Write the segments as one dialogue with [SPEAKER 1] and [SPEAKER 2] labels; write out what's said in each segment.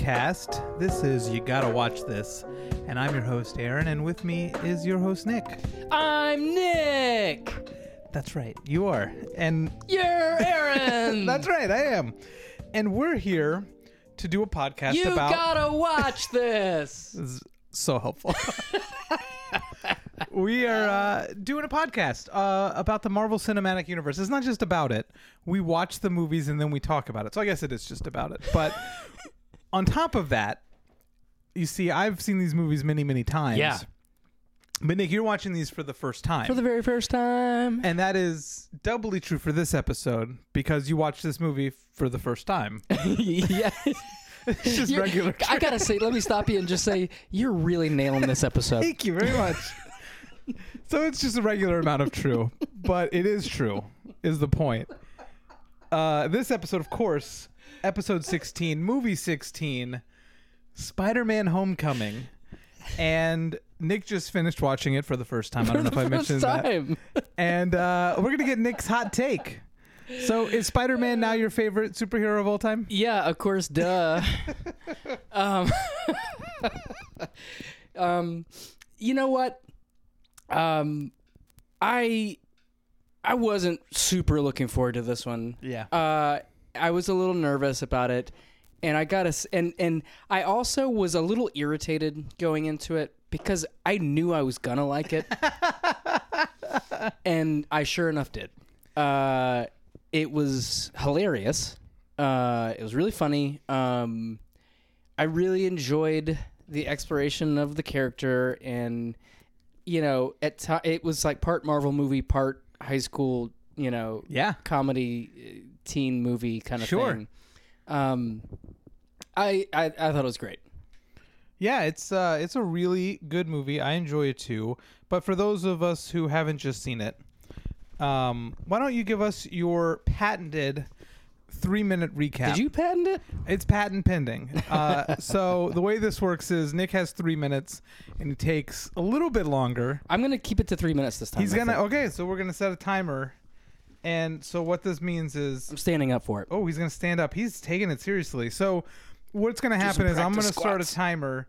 [SPEAKER 1] welcome to the podcast. This is You Gotta Watch This, and I'm your host, Aaron, and with me is your host, Nick.
[SPEAKER 2] I'm Nick.
[SPEAKER 1] That's right, you are. And
[SPEAKER 2] You're Aaron.
[SPEAKER 1] that's right, I am. And we're here to do a podcast
[SPEAKER 2] You
[SPEAKER 1] about.
[SPEAKER 2] gotta watch this.
[SPEAKER 1] This is so helpful. we are uh, doing a podcast uh, about the Marvel Cinematic Universe. It's not just about it. We watch the movies and then we talk about it. So I guess it is just about it. But on top of that, you see, I've seen these movies many, many times.
[SPEAKER 2] Yeah.
[SPEAKER 1] But Nick, you're watching these for the first time.
[SPEAKER 2] For the very first time.
[SPEAKER 1] and that is doubly true for this episode because you watched this movie for the first time.
[SPEAKER 2] yeah.
[SPEAKER 1] It's just
[SPEAKER 2] You're-
[SPEAKER 1] regular.
[SPEAKER 2] I gotta say, let me stop you and just say, you're really nailing this episode.
[SPEAKER 1] Thank you very much. so it's just a regular amount of true, but it is true, is the point. Uh, this episode, of course, episode 16, movie 16, Spider Man Homecoming. And Nick just finished watching it for the first time. I don't know if I mentioned that. And uh, we're going to get Nick's hot take. So is Spider Man now your favorite superhero of all time?
[SPEAKER 2] Yeah, of course, duh. um, um, you know what? Um, I I wasn't super looking forward to this one.
[SPEAKER 1] Yeah.
[SPEAKER 2] Uh, I was a little nervous about it, and I got to and and I also was a little irritated going into it because I knew I was gonna like it, and I sure enough did. Uh, it was hilarious. Uh, it was really funny. Um, I really enjoyed the exploration of the character, and you know, at ti it was like part Marvel movie, part high school, you know,
[SPEAKER 1] Yeah.
[SPEAKER 2] comedy teen movie kind of
[SPEAKER 1] Sure.
[SPEAKER 2] thing. Um, I, I I thought it was great.
[SPEAKER 1] Yeah, it's uh it's a really good movie. I enjoy it too. But for those of us who haven't just seen it, um, why don't you give us your patented three minute recap?
[SPEAKER 2] Did you patent it?
[SPEAKER 1] It's patent pending. Uh, so the way this works is Nick has three minutes, and it takes a little bit longer.
[SPEAKER 2] I'm gonna keep it to three minutes this time.
[SPEAKER 1] He's
[SPEAKER 2] I
[SPEAKER 1] gonna
[SPEAKER 2] think.
[SPEAKER 1] okay. So we're gonna set a timer, and so what this means is
[SPEAKER 2] I'm standing up for it.
[SPEAKER 1] Oh, he's gonna stand up. He's taking it seriously. So, what's gonna happen is I'm gonna
[SPEAKER 2] practice
[SPEAKER 1] start a timer,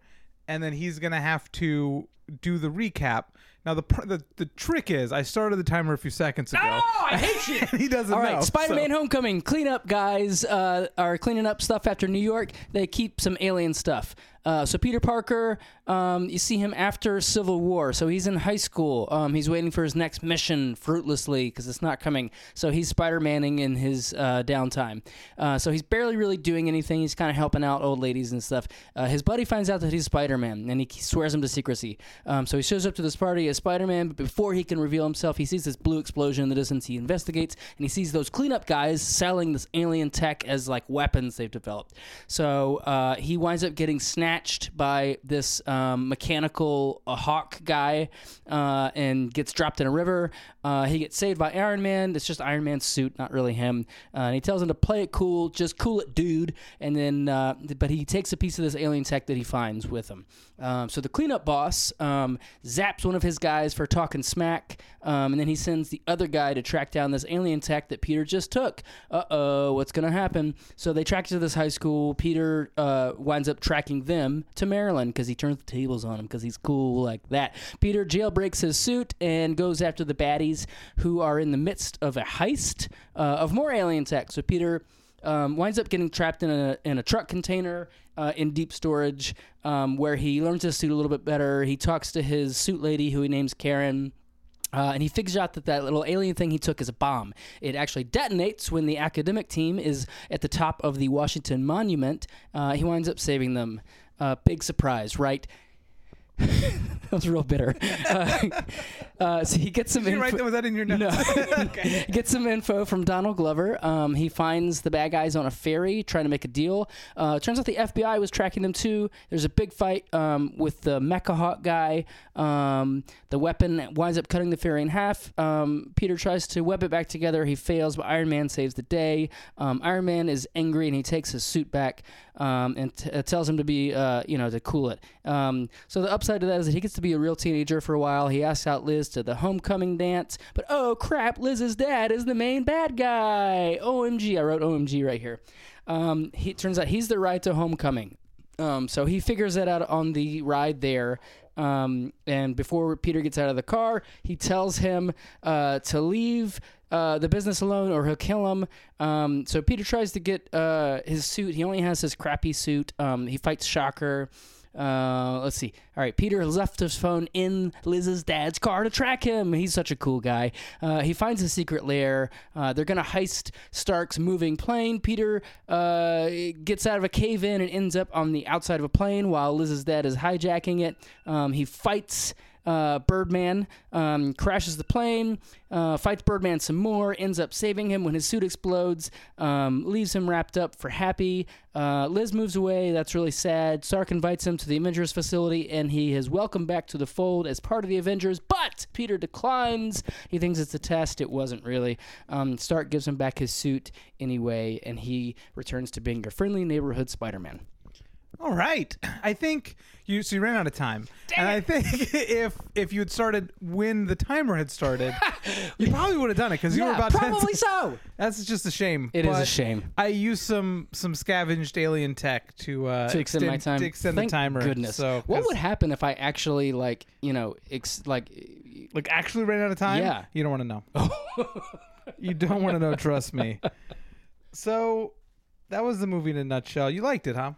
[SPEAKER 1] and then he's gonna have to do the recap. Now, the the the trick is I started the timer a few seconds ago.
[SPEAKER 2] Oh, I hate you.
[SPEAKER 1] he doesn't
[SPEAKER 2] All
[SPEAKER 1] know.
[SPEAKER 2] right, Spider-Man:
[SPEAKER 1] so-
[SPEAKER 2] Homecoming. Cleanup guys uh, are cleaning up stuff after New York. They keep some alien stuff. Uh, so Peter Parker, um, you see him after Civil War. So he's in high school. Um, he's waiting for his next mission fruitlessly because it's not coming. So he's Spider-Manning in his uh, downtime. Uh, so he's barely really doing anything. He's kind of helping out old ladies and stuff. Uh, his buddy finds out that he's Spider-Man and he swears him to secrecy. Um, so he shows up to this party as Spider-Man, but before he can reveal himself, he sees this blue explosion in the distance. He investigates and he sees those cleanup guys selling this alien tech as like weapons they've developed. So uh, he winds up getting snatched by this um, mechanical uh, hawk guy uh, and gets dropped in a river. Uh, he gets saved by Iron Man. It's just Iron Man's suit, not really him. Uh, and he tells him to play it cool, just cool it, dude. And then, uh, but he takes a piece of this alien tech that he finds with him. Um, so the cleanup boss um, zaps one of his guys for talking smack, um, and then he sends the other guy to track down this alien tech that Peter just took. Uh oh, what's gonna happen? So they track to this high school. Peter uh, winds up tracking them to Maryland because he turns the tables on him because he's cool like that. Peter jailbreaks his suit and goes after the baddies who are in the midst of a heist uh, of more alien tech. So Peter um, winds up getting trapped in a in a truck container uh, in deep storage, um, where he learns his suit a little bit better. He talks to his suit lady, who he names Karen. Uh, and he figures out that that little alien thing he took is a bomb. It actually detonates when the academic team is at the top of the Washington Monument. Uh, he winds up saving them. Uh, big surprise, right? that was real bitter. Uh, uh, so he gets some
[SPEAKER 1] Did you write
[SPEAKER 2] info-
[SPEAKER 1] that? Was that in your notes?
[SPEAKER 2] no. Get some info from Donald Glover. Um, he finds the bad guys on a ferry trying to make a deal. Uh, turns out the FBI was tracking them too. There's a big fight um, with the Mecha Hawk guy. Um, the weapon winds up cutting the ferry in half. Um, Peter tries to web it back together. He fails, but Iron Man saves the day. Um, Iron Man is angry and he takes his suit back um, and t- uh, tells him to be, uh, you know, to cool it. Um, so the upside to that is that he gets to be a real teenager for a while. He asks out Liz to the homecoming dance, but oh crap, Liz's dad is the main bad guy. OMG, I wrote OMG right here. Um, he turns out he's the ride to homecoming. Um, so he figures that out on the ride there. Um, and before Peter gets out of the car, he tells him uh, to leave uh, the business alone or he'll kill him. Um, so Peter tries to get uh, his suit. He only has his crappy suit. Um, he fights Shocker. Uh, let's see. All right, Peter left his phone in Liz's dad's car to track him. He's such a cool guy. Uh, he finds a secret lair. Uh, they're gonna heist Stark's moving plane. Peter uh, gets out of a cave in and ends up on the outside of a plane while Liz's dad is hijacking it. Um, he fights uh, Birdman um, crashes the plane, uh, fights Birdman some more, ends up saving him when his suit explodes, um, leaves him wrapped up for Happy. Uh, Liz moves away. That's really sad. Stark invites him to the Avengers facility, and he is welcomed back to the fold as part of the Avengers. But Peter declines. He thinks it's a test. It wasn't really. Um, Stark gives him back his suit anyway, and he returns to being your friendly neighborhood Spider-Man.
[SPEAKER 1] All right. I think you so you ran out of time. and I think if if you had started when the timer had started, you probably would have done it because you were
[SPEAKER 2] Yeah,
[SPEAKER 1] about 10
[SPEAKER 2] probably so.
[SPEAKER 1] That's just a shame.
[SPEAKER 2] It is a shame.
[SPEAKER 1] I used some some scavenged alien tech to uh,
[SPEAKER 2] to extend, my time.
[SPEAKER 1] to extend
[SPEAKER 2] Thank
[SPEAKER 1] the timer.
[SPEAKER 2] Goodness.
[SPEAKER 1] So
[SPEAKER 2] what would happen if I actually like you know ex- like
[SPEAKER 1] like actually ran out of time?
[SPEAKER 2] Yeah.
[SPEAKER 1] You don't want to know. you don't want to know. Trust me. So that was the movie in a nutshell. You liked it, huh?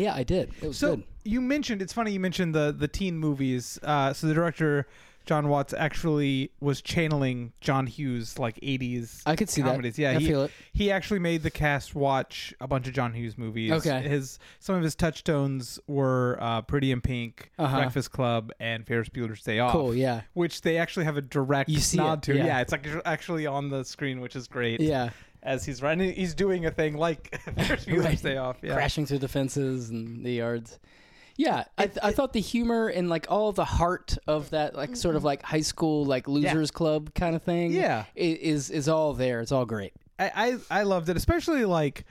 [SPEAKER 2] Yeah I did. It was
[SPEAKER 1] So
[SPEAKER 2] good.
[SPEAKER 1] you mentioned it's funny you mentioned the the teen movies. Uh, so the director John Watts actually was channeling John Hughes like 80s
[SPEAKER 2] I could see
[SPEAKER 1] comedies.
[SPEAKER 2] that.
[SPEAKER 1] Yeah,
[SPEAKER 2] I
[SPEAKER 1] he,
[SPEAKER 2] feel it.
[SPEAKER 1] he actually made the cast watch a bunch of John Hughes movies.
[SPEAKER 2] Okay.
[SPEAKER 1] his some of his touchstones were uh, Pretty in Pink,
[SPEAKER 2] Uh-huh.
[SPEAKER 1] Breakfast Club, and Ferris Bueller's Day Off.
[SPEAKER 2] Cool. Yeah.
[SPEAKER 1] Which they actually have a direct
[SPEAKER 2] You see
[SPEAKER 1] nod
[SPEAKER 2] it,
[SPEAKER 1] to.
[SPEAKER 2] yeah.
[SPEAKER 1] it's like actually on the screen, which is great.
[SPEAKER 2] Yeah.
[SPEAKER 1] As he's running, he's doing a thing like Ferris Bueller's
[SPEAKER 2] Right.
[SPEAKER 1] Day Off. Yeah,
[SPEAKER 2] Crashing through the fences and the yards. Yeah, I, th- I thought the humor and like all the heart of that like sort of mm-hmm. like high school like losers club kind of thing.
[SPEAKER 1] Yeah.
[SPEAKER 2] i- is is all there. It's all great.
[SPEAKER 1] I, I I loved it, especially like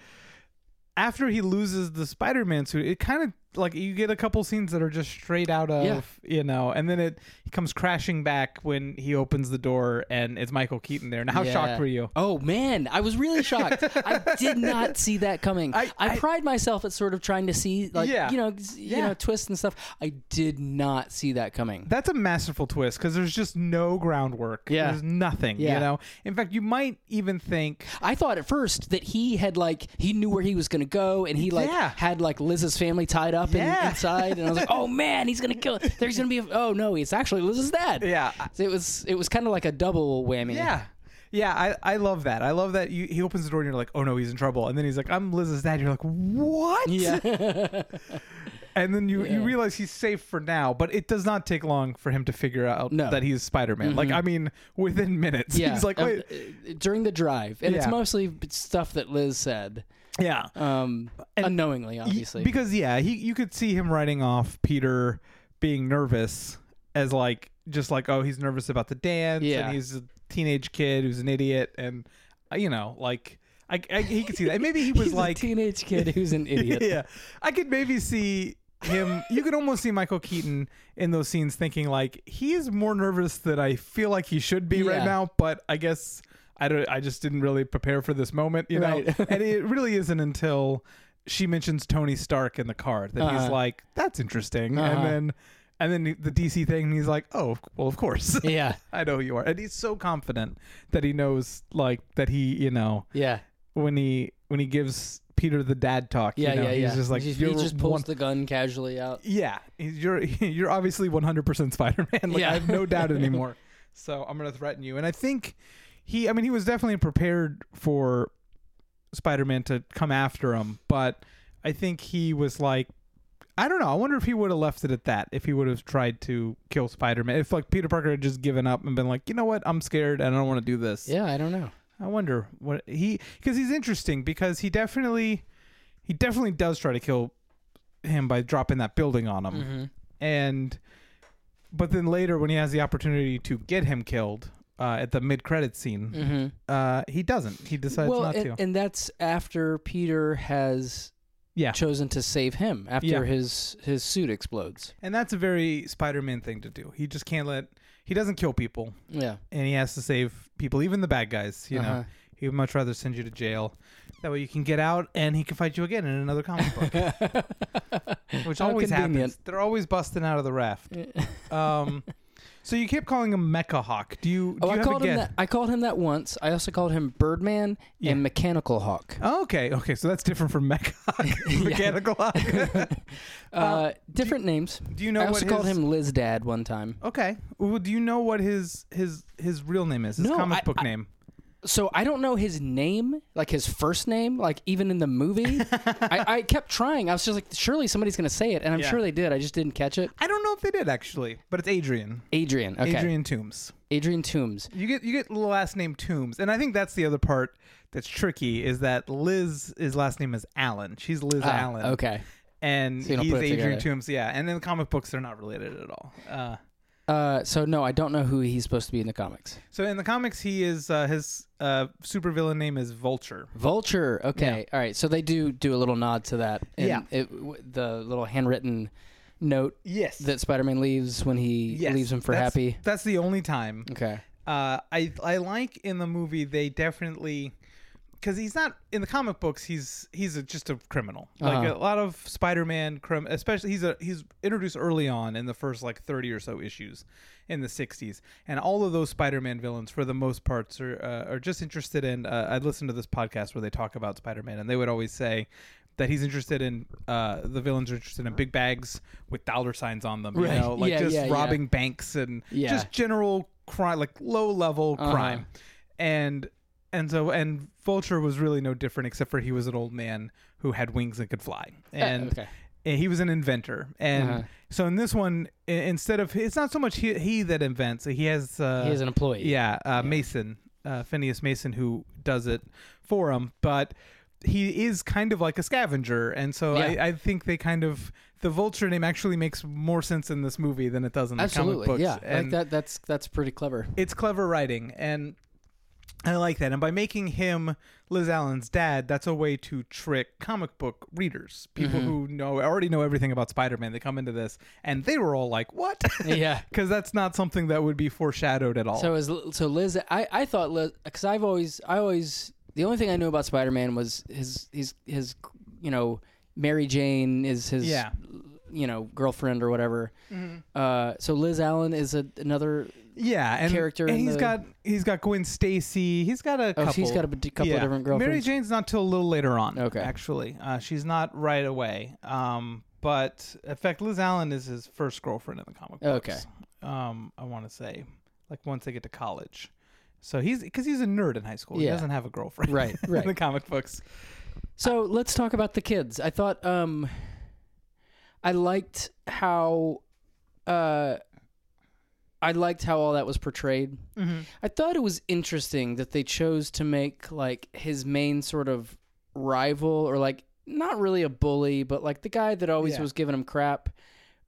[SPEAKER 1] after he loses the Spider-Man suit. It kind of like you get a couple scenes that are just straight out of
[SPEAKER 2] Yeah.
[SPEAKER 1] you know, and then it he comes crashing back when he opens the door and it's Michael Keaton there. Now, how
[SPEAKER 2] Yeah.
[SPEAKER 1] shocked were you?
[SPEAKER 2] Oh man, I was really shocked. I did not see that coming.
[SPEAKER 1] I-
[SPEAKER 2] I,
[SPEAKER 1] I-
[SPEAKER 2] pride myself at sort of trying to see like
[SPEAKER 1] Yeah.
[SPEAKER 2] you know you
[SPEAKER 1] Yeah.
[SPEAKER 2] know twists and stuff. I did not see that coming.
[SPEAKER 1] That's a masterful twist because there's just no groundwork.
[SPEAKER 2] Yeah.
[SPEAKER 1] there's nothing. You know, in fact, you might even think
[SPEAKER 2] I thought at first that he had like he knew where he was gonna go, and he like
[SPEAKER 1] Yeah.
[SPEAKER 2] had like Liz's family tied up
[SPEAKER 1] Yeah.
[SPEAKER 2] in, inside, and I was like, oh man, he's gonna kill. There's gonna be a, oh no, it's actually Liz's dad.
[SPEAKER 1] Yeah.
[SPEAKER 2] So it was it was kind of like a double whammy.
[SPEAKER 1] Yeah. Yeah, I, I love that. I love that you, he opens the door and you're like, oh no, he's in trouble. And then he's like, I'm Liz's dad. You're like, what?
[SPEAKER 2] Yeah.
[SPEAKER 1] And then you, you realize he's safe for now, but it does not take long for him to figure out
[SPEAKER 2] No.
[SPEAKER 1] that he's Spider Man. Like, I mean, within minutes.
[SPEAKER 2] yeah.
[SPEAKER 1] He's like, wait.
[SPEAKER 2] uh, during the drive, and it's mostly stuff that Liz said,
[SPEAKER 1] yeah.
[SPEAKER 2] um,
[SPEAKER 1] And
[SPEAKER 2] unknowingly, obviously.
[SPEAKER 1] Because, yeah, he you could see him writing off Peter being nervous as like, just like, oh, he's nervous about the dance.
[SPEAKER 2] Yeah.
[SPEAKER 1] And he's a teenage kid who's an idiot. And, uh, you know, like, I, I, he could see that. Maybe he was
[SPEAKER 2] He's
[SPEAKER 1] like,
[SPEAKER 2] a teenage kid who's an idiot.
[SPEAKER 1] yeah, I could maybe see him. You could almost see Michael Keaton in those scenes, thinking like he is more nervous than I feel like he should be right now. But I guess I don't. I just didn't really prepare for this moment, you know.
[SPEAKER 2] Right.
[SPEAKER 1] and it really isn't until she mentions Tony Stark in the car that he's
[SPEAKER 2] Uh-huh.
[SPEAKER 1] like, "That's interesting,"
[SPEAKER 2] Uh-huh.
[SPEAKER 1] and then. And then the DC thing, and he's like, "Oh, well, of course,
[SPEAKER 2] Yeah.
[SPEAKER 1] I know who you are." And he's so confident that he knows, like, that he, you know,
[SPEAKER 2] Yeah.
[SPEAKER 1] when he when he gives Peter the dad talk.
[SPEAKER 2] Yeah.
[SPEAKER 1] you know,
[SPEAKER 2] yeah.
[SPEAKER 1] he's
[SPEAKER 2] yeah.
[SPEAKER 1] just like
[SPEAKER 2] he just, he just pulls
[SPEAKER 1] one-
[SPEAKER 2] the gun casually out.
[SPEAKER 1] yeah, he's- you're you're obviously 100 percent Spider Man. Like
[SPEAKER 2] Yeah.
[SPEAKER 1] I have no doubt anymore. So I'm gonna threaten you, and I think he. I mean, he was definitely prepared for Spider Man to come after him, but I think he was like. I don't know. I wonder if he would have left it at that. If he would have tried to kill Spider Man, if like Peter Parker had just given up and been like, you know what, I'm scared and I don't want to do this.
[SPEAKER 2] Yeah. I don't know.
[SPEAKER 1] I wonder what he because he's interesting because he definitely he definitely does try to kill him by dropping that building on him
[SPEAKER 2] Mm-hmm.
[SPEAKER 1] and but then later when he has the opportunity to get him killed uh, at the mid credit scene
[SPEAKER 2] Mm-hmm.
[SPEAKER 1] uh, he doesn't he decides
[SPEAKER 2] well,
[SPEAKER 1] not
[SPEAKER 2] and,
[SPEAKER 1] to
[SPEAKER 2] and that's after Peter has
[SPEAKER 1] Yeah.
[SPEAKER 2] chosen to save him after
[SPEAKER 1] Yeah.
[SPEAKER 2] his his suit explodes.
[SPEAKER 1] And that's a very Spider-Man thing to do. He just can't let he doesn't kill people
[SPEAKER 2] Yeah.
[SPEAKER 1] and he has to save people, even the bad guys, you
[SPEAKER 2] Uh-huh.
[SPEAKER 1] know. He would much rather send you to jail. That way you can get out and he can fight you again in another comic book. Which
[SPEAKER 2] How
[SPEAKER 1] always
[SPEAKER 2] convenient.
[SPEAKER 1] happens. They're always busting out of the raft. Um so you kept calling him Mecha Hawk. Do you do
[SPEAKER 2] Oh,
[SPEAKER 1] you
[SPEAKER 2] I
[SPEAKER 1] have
[SPEAKER 2] called
[SPEAKER 1] a
[SPEAKER 2] him that. I called him that once. I also called him Birdman
[SPEAKER 1] Yeah.
[SPEAKER 2] and Mechanical Hawk.
[SPEAKER 1] Oh, okay, okay, so that's different from Mecha Hawk, Mechanical Hawk.
[SPEAKER 2] Uh, different names.
[SPEAKER 1] do you know
[SPEAKER 2] I
[SPEAKER 1] what
[SPEAKER 2] also
[SPEAKER 1] his,
[SPEAKER 2] called him Liz Dad one time.
[SPEAKER 1] Okay. Well, do you know what his his his real name is? His
[SPEAKER 2] No,
[SPEAKER 1] comic
[SPEAKER 2] I-
[SPEAKER 1] book
[SPEAKER 2] I-
[SPEAKER 1] name.
[SPEAKER 2] So I don't know his name, like his first name, like even in the movie. I, I kept trying. I was just like, surely somebody's gonna say it, and I'm
[SPEAKER 1] Yeah.
[SPEAKER 2] sure they did. I just didn't catch it.
[SPEAKER 1] I don't know if they did actually, but it's Adrian.
[SPEAKER 2] Adrian. Okay.
[SPEAKER 1] Adrian Toombs.
[SPEAKER 2] Adrian Toombs.
[SPEAKER 1] You get you get the last name Toombs, and I think that's the other part that's tricky is that Liz his last name is Allen. She's Liz
[SPEAKER 2] Ah,
[SPEAKER 1] Allen.
[SPEAKER 2] Okay.
[SPEAKER 1] And
[SPEAKER 2] So you don't
[SPEAKER 1] he's
[SPEAKER 2] put it
[SPEAKER 1] Adrian
[SPEAKER 2] together.
[SPEAKER 1] Toombs, yeah. And in the comic books they're not related at all. Uh,
[SPEAKER 2] Uh, so no, I don't know who he's supposed to be in the comics.
[SPEAKER 1] so in the comics he is uh, his uh, supervillain name is Vulture.
[SPEAKER 2] Vulture. Okay. All right. So they do do a little nod to that. in
[SPEAKER 1] Yeah.
[SPEAKER 2] It, w- the little handwritten note
[SPEAKER 1] Yes.
[SPEAKER 2] that Spider-Man leaves when he
[SPEAKER 1] yes.
[SPEAKER 2] leaves him for
[SPEAKER 1] That's-
[SPEAKER 2] happy.
[SPEAKER 1] That's the only time.
[SPEAKER 2] Okay.
[SPEAKER 1] uh, I I like in the movie they definitely because he's not in the comic books he's he's a, just a criminal like
[SPEAKER 2] Uh-huh.
[SPEAKER 1] a lot of Spider-Man crim especially he's a he's introduced early on in the first like 30 or so issues in the 60s and all of those Spider-Man villains for the most parts are uh, are just interested in uh, I listened to this podcast where they talk about Spider-Man and they would always say that he's interested in uh, the villains are interested in big bags with dollar signs on them
[SPEAKER 2] Right.
[SPEAKER 1] you know like
[SPEAKER 2] Yeah,
[SPEAKER 1] just
[SPEAKER 2] yeah, yeah.
[SPEAKER 1] robbing banks and
[SPEAKER 2] Yeah.
[SPEAKER 1] just general crime like low level
[SPEAKER 2] Uh-huh.
[SPEAKER 1] crime and and so and vulture was really no different except for he was an old man who had wings and could fly and
[SPEAKER 2] okay.
[SPEAKER 1] he was an inventor and
[SPEAKER 2] Uh-huh.
[SPEAKER 1] so in this one instead of it's not so much he, he that invents he has uh
[SPEAKER 2] he is an employee.
[SPEAKER 1] yeah, uh, Mason, uh, Phineas Mason, who does it for him, but he is kind of like a scavenger, and so
[SPEAKER 2] Yeah.
[SPEAKER 1] I, I think they kind of the Vulture name actually makes more sense in this movie than it does in the
[SPEAKER 2] Absolutely.
[SPEAKER 1] comic books.
[SPEAKER 2] Yeah. Like that. That's that's pretty clever.
[SPEAKER 1] it's clever writing, and I like that. And by making him Liz Allen's dad, that's a way to trick comic book readers, people
[SPEAKER 2] Mm-hmm.
[SPEAKER 1] who know already know everything about Spider-Man. They come into this, and they were all like, "What?"
[SPEAKER 2] yeah.
[SPEAKER 1] Because that's not something that would be foreshadowed at all.
[SPEAKER 2] So is so Liz? I I thought Liz because I've always I always the only thing I knew about Spider Man was his his his you know Mary Jane is his
[SPEAKER 1] Yeah.
[SPEAKER 2] you know girlfriend or whatever. Uh, so Liz Allen is a, another.
[SPEAKER 1] Yeah, and,
[SPEAKER 2] character
[SPEAKER 1] and
[SPEAKER 2] in
[SPEAKER 1] he's
[SPEAKER 2] the-
[SPEAKER 1] got he's got Gwen Stacy. He's got a
[SPEAKER 2] Oh,
[SPEAKER 1] couple.
[SPEAKER 2] she's got a couple of different girlfriends.
[SPEAKER 1] Mary Jane's not till a little later on.
[SPEAKER 2] Okay.
[SPEAKER 1] actually, uh, she's not right away. Um, but in fact, Liz Allen is his first girlfriend in the comic books.
[SPEAKER 2] Okay.
[SPEAKER 1] Um, I want to say, like once they get to college. So he's because he's a nerd in high school. He
[SPEAKER 2] Yeah.
[SPEAKER 1] doesn't have a girlfriend.
[SPEAKER 2] Right,
[SPEAKER 1] in
[SPEAKER 2] right.
[SPEAKER 1] the comic books.
[SPEAKER 2] So let's talk about the kids. I thought um, I liked how uh, I liked how all that was portrayed.
[SPEAKER 1] Mm-hmm.
[SPEAKER 2] I thought it was interesting that they chose to make like his main sort of rival or like not really a bully, but like the guy that always
[SPEAKER 1] Yeah.
[SPEAKER 2] was giving him crap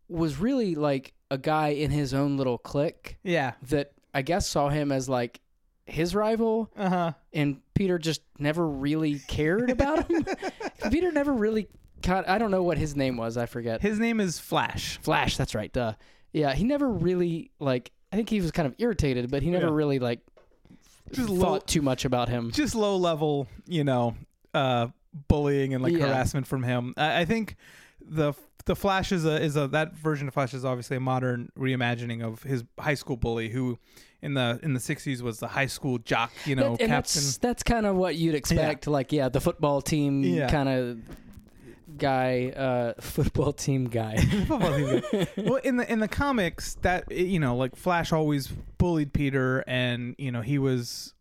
[SPEAKER 2] was really like a guy in his own little clique
[SPEAKER 1] Yeah.
[SPEAKER 2] that I guess saw him as like his rival
[SPEAKER 1] Uh huh.
[SPEAKER 2] and Peter just never really cared about him. Peter never really caught I don't know what his name was, I forget.
[SPEAKER 1] His name is Flash.
[SPEAKER 2] Flash, that's right. Duh. Yeah, he never really like I think he was kind of irritated, but he never
[SPEAKER 1] Yeah.
[SPEAKER 2] really like
[SPEAKER 1] Just
[SPEAKER 2] thought
[SPEAKER 1] low-
[SPEAKER 2] too much about him.
[SPEAKER 1] just low level, you know, uh, bullying and like
[SPEAKER 2] Yeah.
[SPEAKER 1] harassment from him. I, I think the the Flash is a is a that version of Flash is obviously a modern reimagining of his high school bully who in the in the sixties was the high school jock, you know,
[SPEAKER 2] That- and
[SPEAKER 1] captain.
[SPEAKER 2] that's that's kind of what you'd expect. Like, yeah, the football team
[SPEAKER 1] Yeah.
[SPEAKER 2] kind of guy, uh, football team guy.
[SPEAKER 1] Football team guy. well, in the in the comics, that you know, like Flash always bullied Peter, and you know he was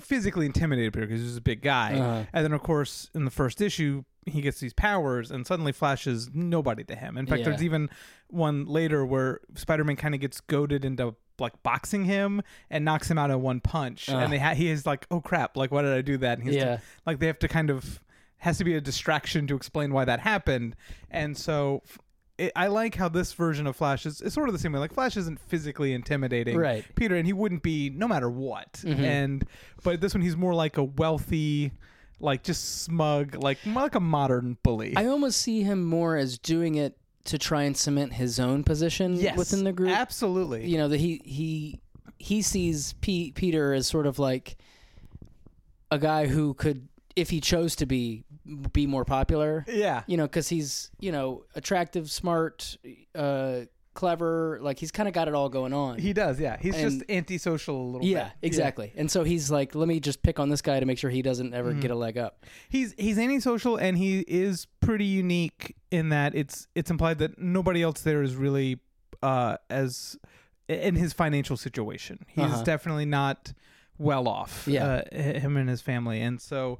[SPEAKER 1] physically intimidated Peter because he was a big guy.
[SPEAKER 2] Uh-huh.
[SPEAKER 1] And then, of course, in the first issue, he gets these powers, and suddenly Flash is nobody to him. In fact,
[SPEAKER 2] Yeah.
[SPEAKER 1] there's even one later where Spider-Man kind of gets goaded into like boxing him and knocks him out in one punch,
[SPEAKER 2] Ugh.
[SPEAKER 1] and they ha- he is like, "Oh crap! Like, why did I do that?" And he's
[SPEAKER 2] Yeah.
[SPEAKER 1] like they have to kind of has to be a distraction to explain why that happened, and so. It, I like how this version of Flash is, is sort of the same way. Like Flash isn't physically intimidating,
[SPEAKER 2] Right.
[SPEAKER 1] Peter, and he wouldn't be no matter what.
[SPEAKER 2] Mhm.
[SPEAKER 1] And but this one, he's more like a wealthy, like just smug, like like a modern bully.
[SPEAKER 2] I almost see him more as doing it to try and cement his own position
[SPEAKER 1] yes,
[SPEAKER 2] within the group.
[SPEAKER 1] Absolutely.
[SPEAKER 2] You know that he he he sees P- Peter as sort of like a guy who could, if he chose to be, be more popular.
[SPEAKER 1] yeah.
[SPEAKER 2] You know, because he's you know attractive, smart, uh, clever. Like he's kind of got it all going on.
[SPEAKER 1] He does, yeah. He's
[SPEAKER 2] And-
[SPEAKER 1] just antisocial a little
[SPEAKER 2] yeah,
[SPEAKER 1] bit.
[SPEAKER 2] exactly. And so he's like, let me just pick on this guy to make sure he doesn't ever
[SPEAKER 1] Mm-hmm.
[SPEAKER 2] get a leg up.
[SPEAKER 1] He's he's antisocial and he is pretty unique in that it's it's implied that nobody else there is really uh as in his financial situation. He's
[SPEAKER 2] Uh-huh.
[SPEAKER 1] definitely not well off.
[SPEAKER 2] Yeah.
[SPEAKER 1] Uh, h- him and his family. And so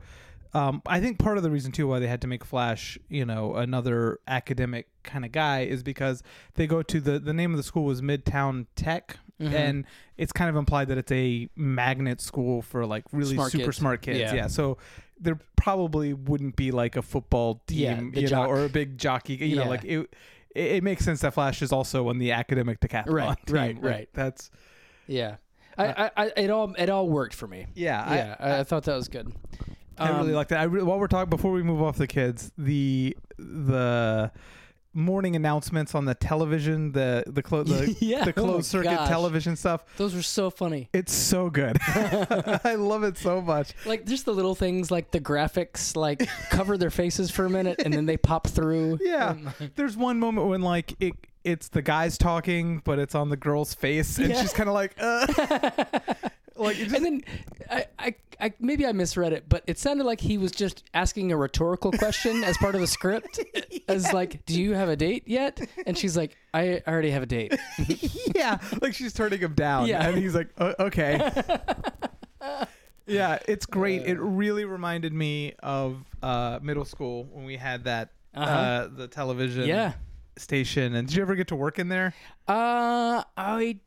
[SPEAKER 1] um, I think part of the reason too why they had to make Flash, you know, another academic kind of guy is because they go to the the name of the school was Midtown Tech,
[SPEAKER 2] Mhm.
[SPEAKER 1] and it's kind of implied that it's a magnet school for like really
[SPEAKER 2] Smart
[SPEAKER 1] super
[SPEAKER 2] kids.
[SPEAKER 1] smart kids.
[SPEAKER 2] Yeah.
[SPEAKER 1] Yeah. So there probably wouldn't be like a football team,
[SPEAKER 2] the
[SPEAKER 1] you
[SPEAKER 2] jock.
[SPEAKER 1] know, or a big jockey. You
[SPEAKER 2] Yeah.
[SPEAKER 1] know, like it, it. makes sense that Flash is also on the academic decathlon
[SPEAKER 2] Right,
[SPEAKER 1] team.
[SPEAKER 2] right,
[SPEAKER 1] Like,
[SPEAKER 2] right.
[SPEAKER 1] That's
[SPEAKER 2] Yeah, I, I, I, it all it all worked for me.
[SPEAKER 1] yeah. I-
[SPEAKER 2] Yeah, I, I thought that was good.
[SPEAKER 1] I really
[SPEAKER 2] Um,
[SPEAKER 1] like that. I re- while we're talking before we move off the kids, the the morning announcements on the television, the the clo- the,
[SPEAKER 2] Yeah,
[SPEAKER 1] the
[SPEAKER 2] oh my
[SPEAKER 1] closed circuit
[SPEAKER 2] gosh.
[SPEAKER 1] television stuff.
[SPEAKER 2] Those were so funny.
[SPEAKER 1] It's so good. I love it so much.
[SPEAKER 2] Like just the little things, like the graphics, like cover their faces for a minute and then they pop through.
[SPEAKER 1] Yeah. There's one moment when like it it's the guys talking, but it's on the girl's face, and
[SPEAKER 2] Yeah.
[SPEAKER 1] she's kind of like, uh. Like just,
[SPEAKER 2] and then I, I, I maybe I misread it, but it sounded like he was just asking a rhetorical question as part of the script. As like, do you have a date yet? And she's like, I already have a date.
[SPEAKER 1] yeah, like she's turning him down,
[SPEAKER 2] Yeah.
[SPEAKER 1] and he's like, "Uh, okay. yeah, it's great.
[SPEAKER 2] Uh.
[SPEAKER 1] it really reminded me of uh, middle school when we had that uh
[SPEAKER 2] Uh-huh.
[SPEAKER 1] the television
[SPEAKER 2] Yeah.
[SPEAKER 1] station. And did you ever get to work in there?
[SPEAKER 2] Uh, I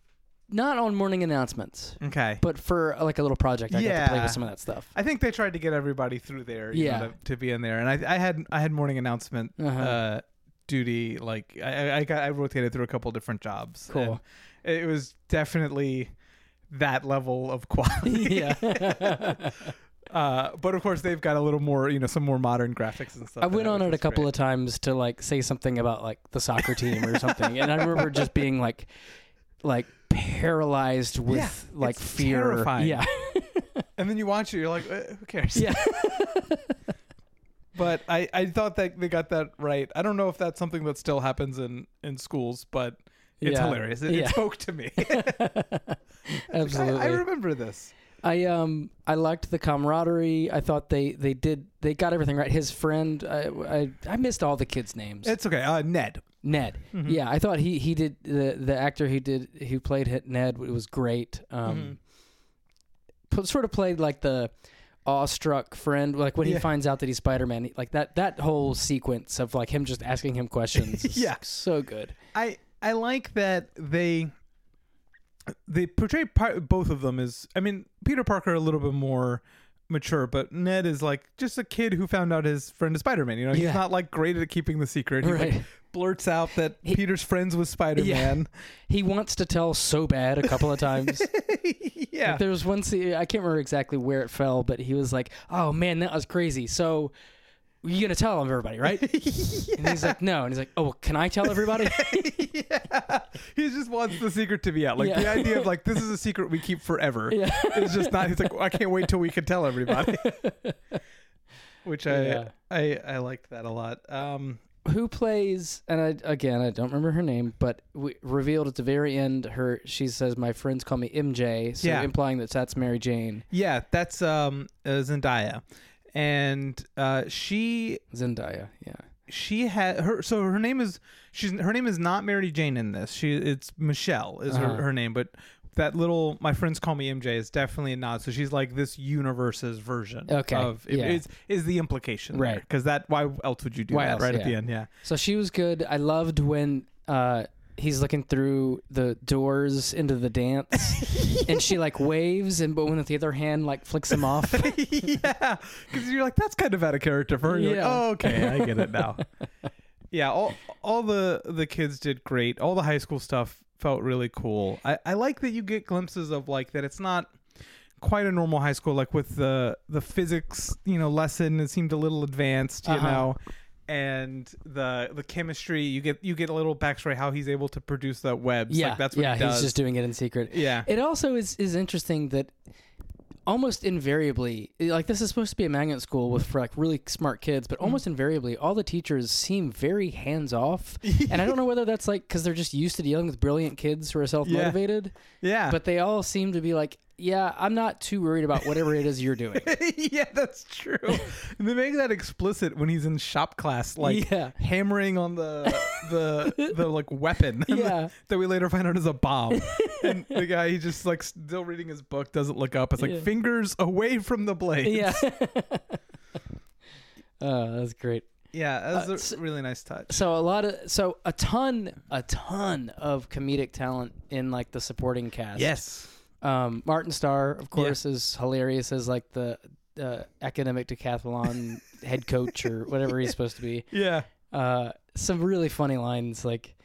[SPEAKER 2] not on morning announcements,
[SPEAKER 1] Okay.
[SPEAKER 2] but for uh, like a little project, I got to play
[SPEAKER 1] Yeah.
[SPEAKER 2] with some of that stuff.
[SPEAKER 1] I think they tried to get everybody through there, you know,
[SPEAKER 2] Yeah.
[SPEAKER 1] to, to be in there, and I, I had I had morning announcement
[SPEAKER 2] Uh-huh.
[SPEAKER 1] uh, duty. Like I, I got I rotated through a couple different jobs.
[SPEAKER 2] Cool.
[SPEAKER 1] and It was definitely that level of quality.
[SPEAKER 2] yeah.
[SPEAKER 1] Uh, but of course, they've got a little more, you know, some more modern graphics and stuff.
[SPEAKER 2] I went on it a couple of times to like say something about like the soccer team or something, and I remember just being like, like paralyzed with
[SPEAKER 1] Yeah,
[SPEAKER 2] like fear.
[SPEAKER 1] terrifying.
[SPEAKER 2] Yeah,
[SPEAKER 1] and then you watch it, you're like, uh, who cares?
[SPEAKER 2] yeah.
[SPEAKER 1] But I, I thought that they got that right. I don't know if that's something that still happens in in schools, but it's
[SPEAKER 2] Yeah.
[SPEAKER 1] hilarious. It,
[SPEAKER 2] Yeah.
[SPEAKER 1] it spoke to me.
[SPEAKER 2] Absolutely.
[SPEAKER 1] I, I remember this.
[SPEAKER 2] I um I liked the camaraderie. I thought they they did they got everything right. His friend, I I, I missed all the kids' names.
[SPEAKER 1] It's okay. Uh, Ned.
[SPEAKER 2] Ned. Yeah, I thought he he did the the actor who did who played Ned it was great. Um, p- sort of played like the awestruck friend, like when
[SPEAKER 1] Yeah.
[SPEAKER 2] he finds out that he's Spider Man. Like that that whole sequence of like him just asking him questions.
[SPEAKER 1] Yeah.
[SPEAKER 2] so good.
[SPEAKER 1] I I like that they they portray par- both of them as I mean Peter Parker a little bit more mature, but Ned is like just a kid who found out his friend is Spider Man. You know, he's
[SPEAKER 2] Yeah.
[SPEAKER 1] not like great at keeping the secret. He
[SPEAKER 2] Right.
[SPEAKER 1] like blurts out that
[SPEAKER 2] He-
[SPEAKER 1] Peter's friends with Spider Man.
[SPEAKER 2] He wants to tell so bad a couple of times.
[SPEAKER 1] Yeah.
[SPEAKER 2] Like, there was one scene I can't remember exactly where it fell, but he was like, "Oh man, that was crazy." So you're gonna tell everybody, right? And he's like, "No," and he's like, "Oh, well, can I tell everybody?"
[SPEAKER 1] yeah. He just wants the secret to be out. Like
[SPEAKER 2] Yeah.
[SPEAKER 1] the idea of like this is a secret we keep forever.
[SPEAKER 2] Yeah.
[SPEAKER 1] It's just not he's like I can't wait till we can tell everybody. Which I
[SPEAKER 2] Yeah.
[SPEAKER 1] I I liked that a lot. Um
[SPEAKER 2] Who plays? And I again, I don't remember her name, but we, revealed at the very end, her she says, "My friends call me MJ," so
[SPEAKER 1] Yeah.
[SPEAKER 2] implying that that's Mary Jane
[SPEAKER 1] yeah, that's um uh, Zendaya. And uh she
[SPEAKER 2] Zendaya. Yeah.
[SPEAKER 1] she had her so her name is she's her name is not Mary Jane in this. She it's Michelle is
[SPEAKER 2] Uh-huh.
[SPEAKER 1] her, her name, but that little my friends call me MJ is definitely a nod. So she's like this universe's version
[SPEAKER 2] Okay,
[SPEAKER 1] of
[SPEAKER 2] yeah.
[SPEAKER 1] is is the implication
[SPEAKER 2] Right.
[SPEAKER 1] Because that why else would you do
[SPEAKER 2] Why
[SPEAKER 1] that
[SPEAKER 2] else,
[SPEAKER 1] right at the end? Yeah.
[SPEAKER 2] So she was good. I loved when uh, he's looking through the doors into the dance, and she like waves, and but when with the other hand like flicks him off.
[SPEAKER 1] yeah, because you're like that's kind of out of character for her.
[SPEAKER 2] Yeah.
[SPEAKER 1] like, oh, okay, I get it now. yeah, all all the the kids did great. All the high school stuff felt really cool. I I like that you get glimpses of like that. It's not quite a normal high school. Like with the the physics, you know, lesson, it seemed a little advanced, you
[SPEAKER 2] Uh-huh.
[SPEAKER 1] know, and the the chemistry. You get you get a little backstory how he's able to produce the webs.
[SPEAKER 2] yeah,
[SPEAKER 1] like that's what
[SPEAKER 2] yeah, he's just doing it in secret.
[SPEAKER 1] yeah,
[SPEAKER 2] It also is is interesting that almost invariably, like this is supposed to be a magnet school with for like really smart kids, but hmm. almost invariably, all the teachers seem very hands off. and I don't know whether that's like because they're just used to dealing with brilliant kids who are self motivated,
[SPEAKER 1] yeah.
[SPEAKER 2] but they all seem to be like, yeah, I'm not too worried about whatever it is you're doing.
[SPEAKER 1] yeah, that's true. and they make that explicit when he's in shop class, like
[SPEAKER 2] Yeah.
[SPEAKER 1] hammering on the the the like weapon.
[SPEAKER 2] Yeah.
[SPEAKER 1] that we later find out is a bomb. and the guy, he just like still reading his book, doesn't look up. It's like
[SPEAKER 2] Yeah.
[SPEAKER 1] fingers away from the blade.
[SPEAKER 2] yeah. oh, that's great.
[SPEAKER 1] yeah, that's
[SPEAKER 2] Uh,
[SPEAKER 1] a
[SPEAKER 2] s-
[SPEAKER 1] really nice touch.
[SPEAKER 2] So a lot of so a ton a ton of comedic talent in like the supporting cast.
[SPEAKER 1] Yes.
[SPEAKER 2] Um, Martin Starr, of course, is hilarious as like the uh, academic decathlon head coach or whatever he's supposed to be.
[SPEAKER 1] Yeah.
[SPEAKER 2] Uh, some really funny lines like,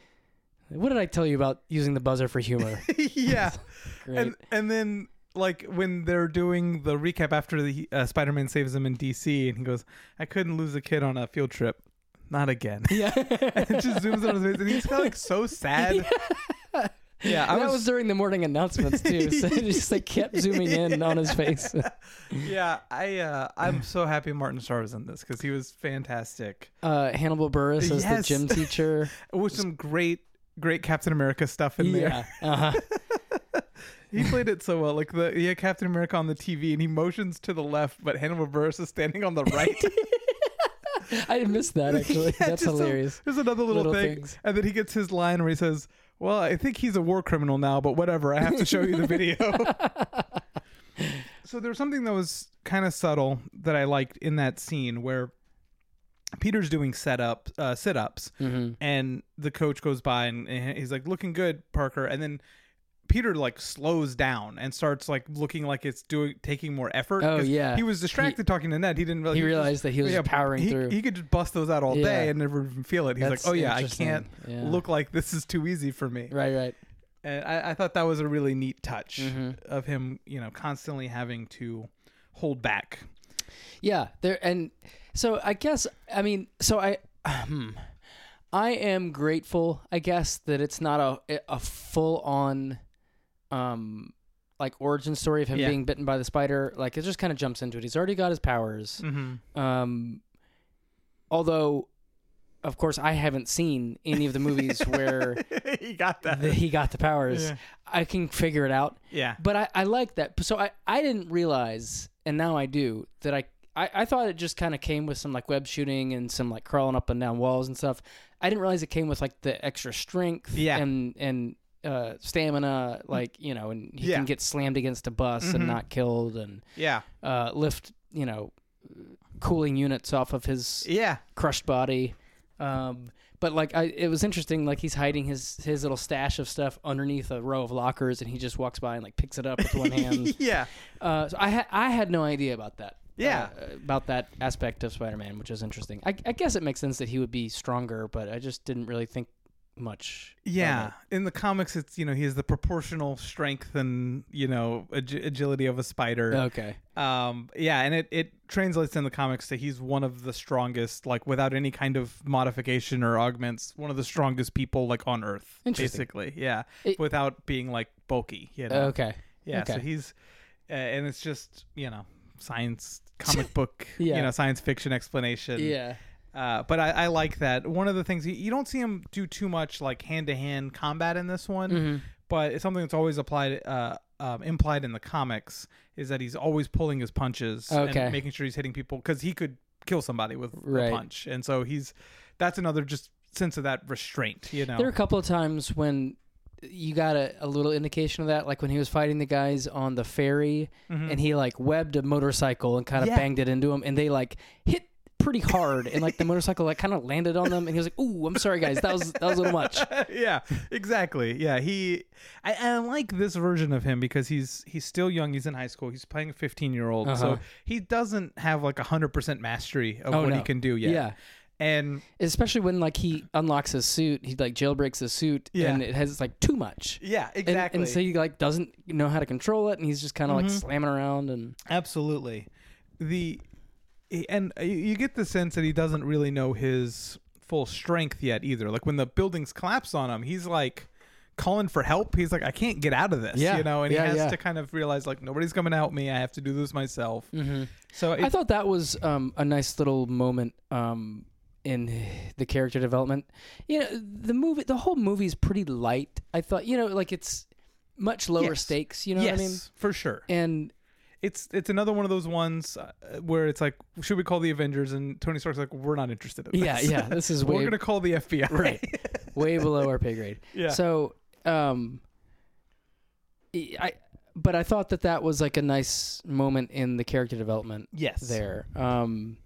[SPEAKER 2] "What did I tell you about using the buzzer for humor?"
[SPEAKER 1] yeah. And and then like when they're doing the recap after the uh, Spider-Man saves him in DC, and he goes, "I couldn't lose a kid on a field trip, not again."
[SPEAKER 2] yeah,
[SPEAKER 1] and it just zooms on his face, and he's kind of like so sad. Yeah, I
[SPEAKER 2] that was,
[SPEAKER 1] was.
[SPEAKER 2] during the morning announcements too. So it just like kept zooming in on his face.
[SPEAKER 1] yeah, I uh, I'm so happy Martin Starr was in this because he was fantastic.
[SPEAKER 2] Uh, Hannibal Buress as the gym teacher.
[SPEAKER 1] With some great great Captain America stuff in there.
[SPEAKER 2] Uh-huh.
[SPEAKER 1] He played it so well. Like the he had Captain America on the TV, and he motions to the left, but Hannibal Buress is standing on the right.
[SPEAKER 2] I missed that actually.
[SPEAKER 1] Yeah,
[SPEAKER 2] That's hilarious.
[SPEAKER 1] there's another little,
[SPEAKER 2] Little
[SPEAKER 1] thing,
[SPEAKER 2] things.
[SPEAKER 1] and then he gets his line where he says, "Well, I think he's a war criminal now, but whatever. I have to show you the video." so there's something that was kind of subtle that I liked in that scene where Peter's doing setup uh, sit ups,
[SPEAKER 2] hmm
[SPEAKER 1] and the coach goes by and, and he's like, "Looking good, Parker," and then. Peter like slows down and starts like looking like it's doing taking more effort.
[SPEAKER 2] Oh, yeah.
[SPEAKER 1] He was distracted talking to Ned. He didn't really.
[SPEAKER 2] He
[SPEAKER 1] was just-
[SPEAKER 2] realized that he was just powering
[SPEAKER 1] he,
[SPEAKER 2] through.
[SPEAKER 1] He could just bust those out all
[SPEAKER 2] Yeah.
[SPEAKER 1] day and never even feel it. He's
[SPEAKER 2] That's
[SPEAKER 1] like, oh yeah, I can't
[SPEAKER 2] Yeah.
[SPEAKER 1] look like this is too easy for me.
[SPEAKER 2] Right, right.
[SPEAKER 1] And I, I thought that was a really neat touch
[SPEAKER 2] Mhm.
[SPEAKER 1] of him, you know, constantly having to hold back.
[SPEAKER 2] Yeah, there and so I guess I mean so I hmm, I am grateful I guess that it's not a a full on um like origin story of him
[SPEAKER 1] Yeah.
[SPEAKER 2] being bitten by the spider like it just kind of jumps into it. He's already got his powers.
[SPEAKER 1] Mm-hmm.
[SPEAKER 2] Um although of course I haven't seen any of the movies where
[SPEAKER 1] he got that.
[SPEAKER 2] the, he got the powers.
[SPEAKER 1] Yeah.
[SPEAKER 2] I can figure it out.
[SPEAKER 1] yeah.
[SPEAKER 2] But I, I like that. So I, I didn't realize, and now I do, that I I, I thought it just kind of came with some like web shooting and some like crawling up and down walls and stuff. I didn't realize it came with like the extra strength
[SPEAKER 1] Yeah.
[SPEAKER 2] and and uh, stamina, like you know, and he
[SPEAKER 1] Yeah.
[SPEAKER 2] can get slammed against a bus
[SPEAKER 1] Mhm.
[SPEAKER 2] and not killed, and
[SPEAKER 1] Yeah.
[SPEAKER 2] uh, lift you know cooling units off of his
[SPEAKER 1] Yeah.
[SPEAKER 2] crushed body. Um, but like, I, it was interesting. Like he's hiding his his little stash of stuff underneath a row of lockers, and he just walks by and like picks it up with one hand.
[SPEAKER 1] yeah.
[SPEAKER 2] Uh, so I had I had no idea about that.
[SPEAKER 1] Yeah.
[SPEAKER 2] uh, about that aspect of Spider-Man, which is interesting. I, I guess it makes sense that he would be stronger, but I just didn't really think much.
[SPEAKER 1] Yeah, in the comics, it's you know he has the proportional strength and you know ag- agility of a spider.
[SPEAKER 2] Okay.
[SPEAKER 1] Um, yeah, and it it translates in the comics to he's one of the strongest, like without any kind of modification or augments, one of the strongest people like on Earth, basically. Yeah,
[SPEAKER 2] It-
[SPEAKER 1] without being like bulky. You know.
[SPEAKER 2] Okay.
[SPEAKER 1] yeah, so he's, uh, and it's just you know science comic book,
[SPEAKER 2] Yeah.
[SPEAKER 1] you know science fiction explanation.
[SPEAKER 2] Yeah.
[SPEAKER 1] Uh, but I, I like that. One of the things you, don't see him do too much like hand to hand combat in this one,
[SPEAKER 2] Mhm.
[SPEAKER 1] but it's something that's always applied, uh, um, implied in the comics is that he's always pulling his punches
[SPEAKER 2] Okay.
[SPEAKER 1] and making sure he's hitting people because he could kill somebody with
[SPEAKER 2] Right.
[SPEAKER 1] a punch, and so he's that's another just sense of that restraint, you know.
[SPEAKER 2] There are a couple of times when you got a, a little indication of that, like when he was fighting the guys on the ferry,
[SPEAKER 1] Mhm.
[SPEAKER 2] and he like webbed a motorcycle and kind of
[SPEAKER 1] Yeah.
[SPEAKER 2] banged it into him, and they like hit pretty hard, and like the motorcycle like kind of landed on them, and he was like, "Ooh, I'm sorry, guys, that was that was a little much."
[SPEAKER 1] yeah, exactly. Yeah, he. I, I like this version of him because he's he's still young. He's in high school. He's playing a 15 year old,
[SPEAKER 2] Uh-huh.
[SPEAKER 1] so he doesn't have like a hundred percent mastery of
[SPEAKER 2] Oh,
[SPEAKER 1] what
[SPEAKER 2] no.
[SPEAKER 1] he can do yet.
[SPEAKER 2] Yeah,
[SPEAKER 1] And
[SPEAKER 2] Especially when like he unlocks his suit, he like jailbreaks his suit,
[SPEAKER 1] Yeah.
[SPEAKER 2] and it has like too much.
[SPEAKER 1] yeah,
[SPEAKER 2] And-
[SPEAKER 1] exactly.
[SPEAKER 2] And, so he like doesn't know how to control it, and he's just kind of like
[SPEAKER 1] Mhm.
[SPEAKER 2] slamming around and
[SPEAKER 1] Absolutely. The and you- you get the sense that he doesn't really know his full strength yet either. Like when the buildings collapse on him, he's like calling for help. He's like, I can't get out of this,
[SPEAKER 2] Yeah.
[SPEAKER 1] you know, and
[SPEAKER 2] Yeah,
[SPEAKER 1] he has
[SPEAKER 2] yeah.
[SPEAKER 1] to kind of realize like nobody's coming to help me. I have to do this myself. So it,
[SPEAKER 2] I thought that was um, a nice little moment um, in the character development. You know, the movie, the whole movie is pretty light. I thought, you know, like it's much lower
[SPEAKER 1] Yes.
[SPEAKER 2] stakes. You know
[SPEAKER 1] yes,
[SPEAKER 2] what I mean?
[SPEAKER 1] for sure.
[SPEAKER 2] And
[SPEAKER 1] It's it's another one of those ones uh, where it's like, should we call the Avengers? And Tony Stark's like, we're not interested in
[SPEAKER 2] yeah,
[SPEAKER 1] this.
[SPEAKER 2] yeah, this is
[SPEAKER 1] we're
[SPEAKER 2] way
[SPEAKER 1] gonna call the FBI.
[SPEAKER 2] Right. way below our pay grade.
[SPEAKER 1] yeah.
[SPEAKER 2] So, um, I but I thought that that was like a nice moment in the character development
[SPEAKER 1] yes.
[SPEAKER 2] there, um,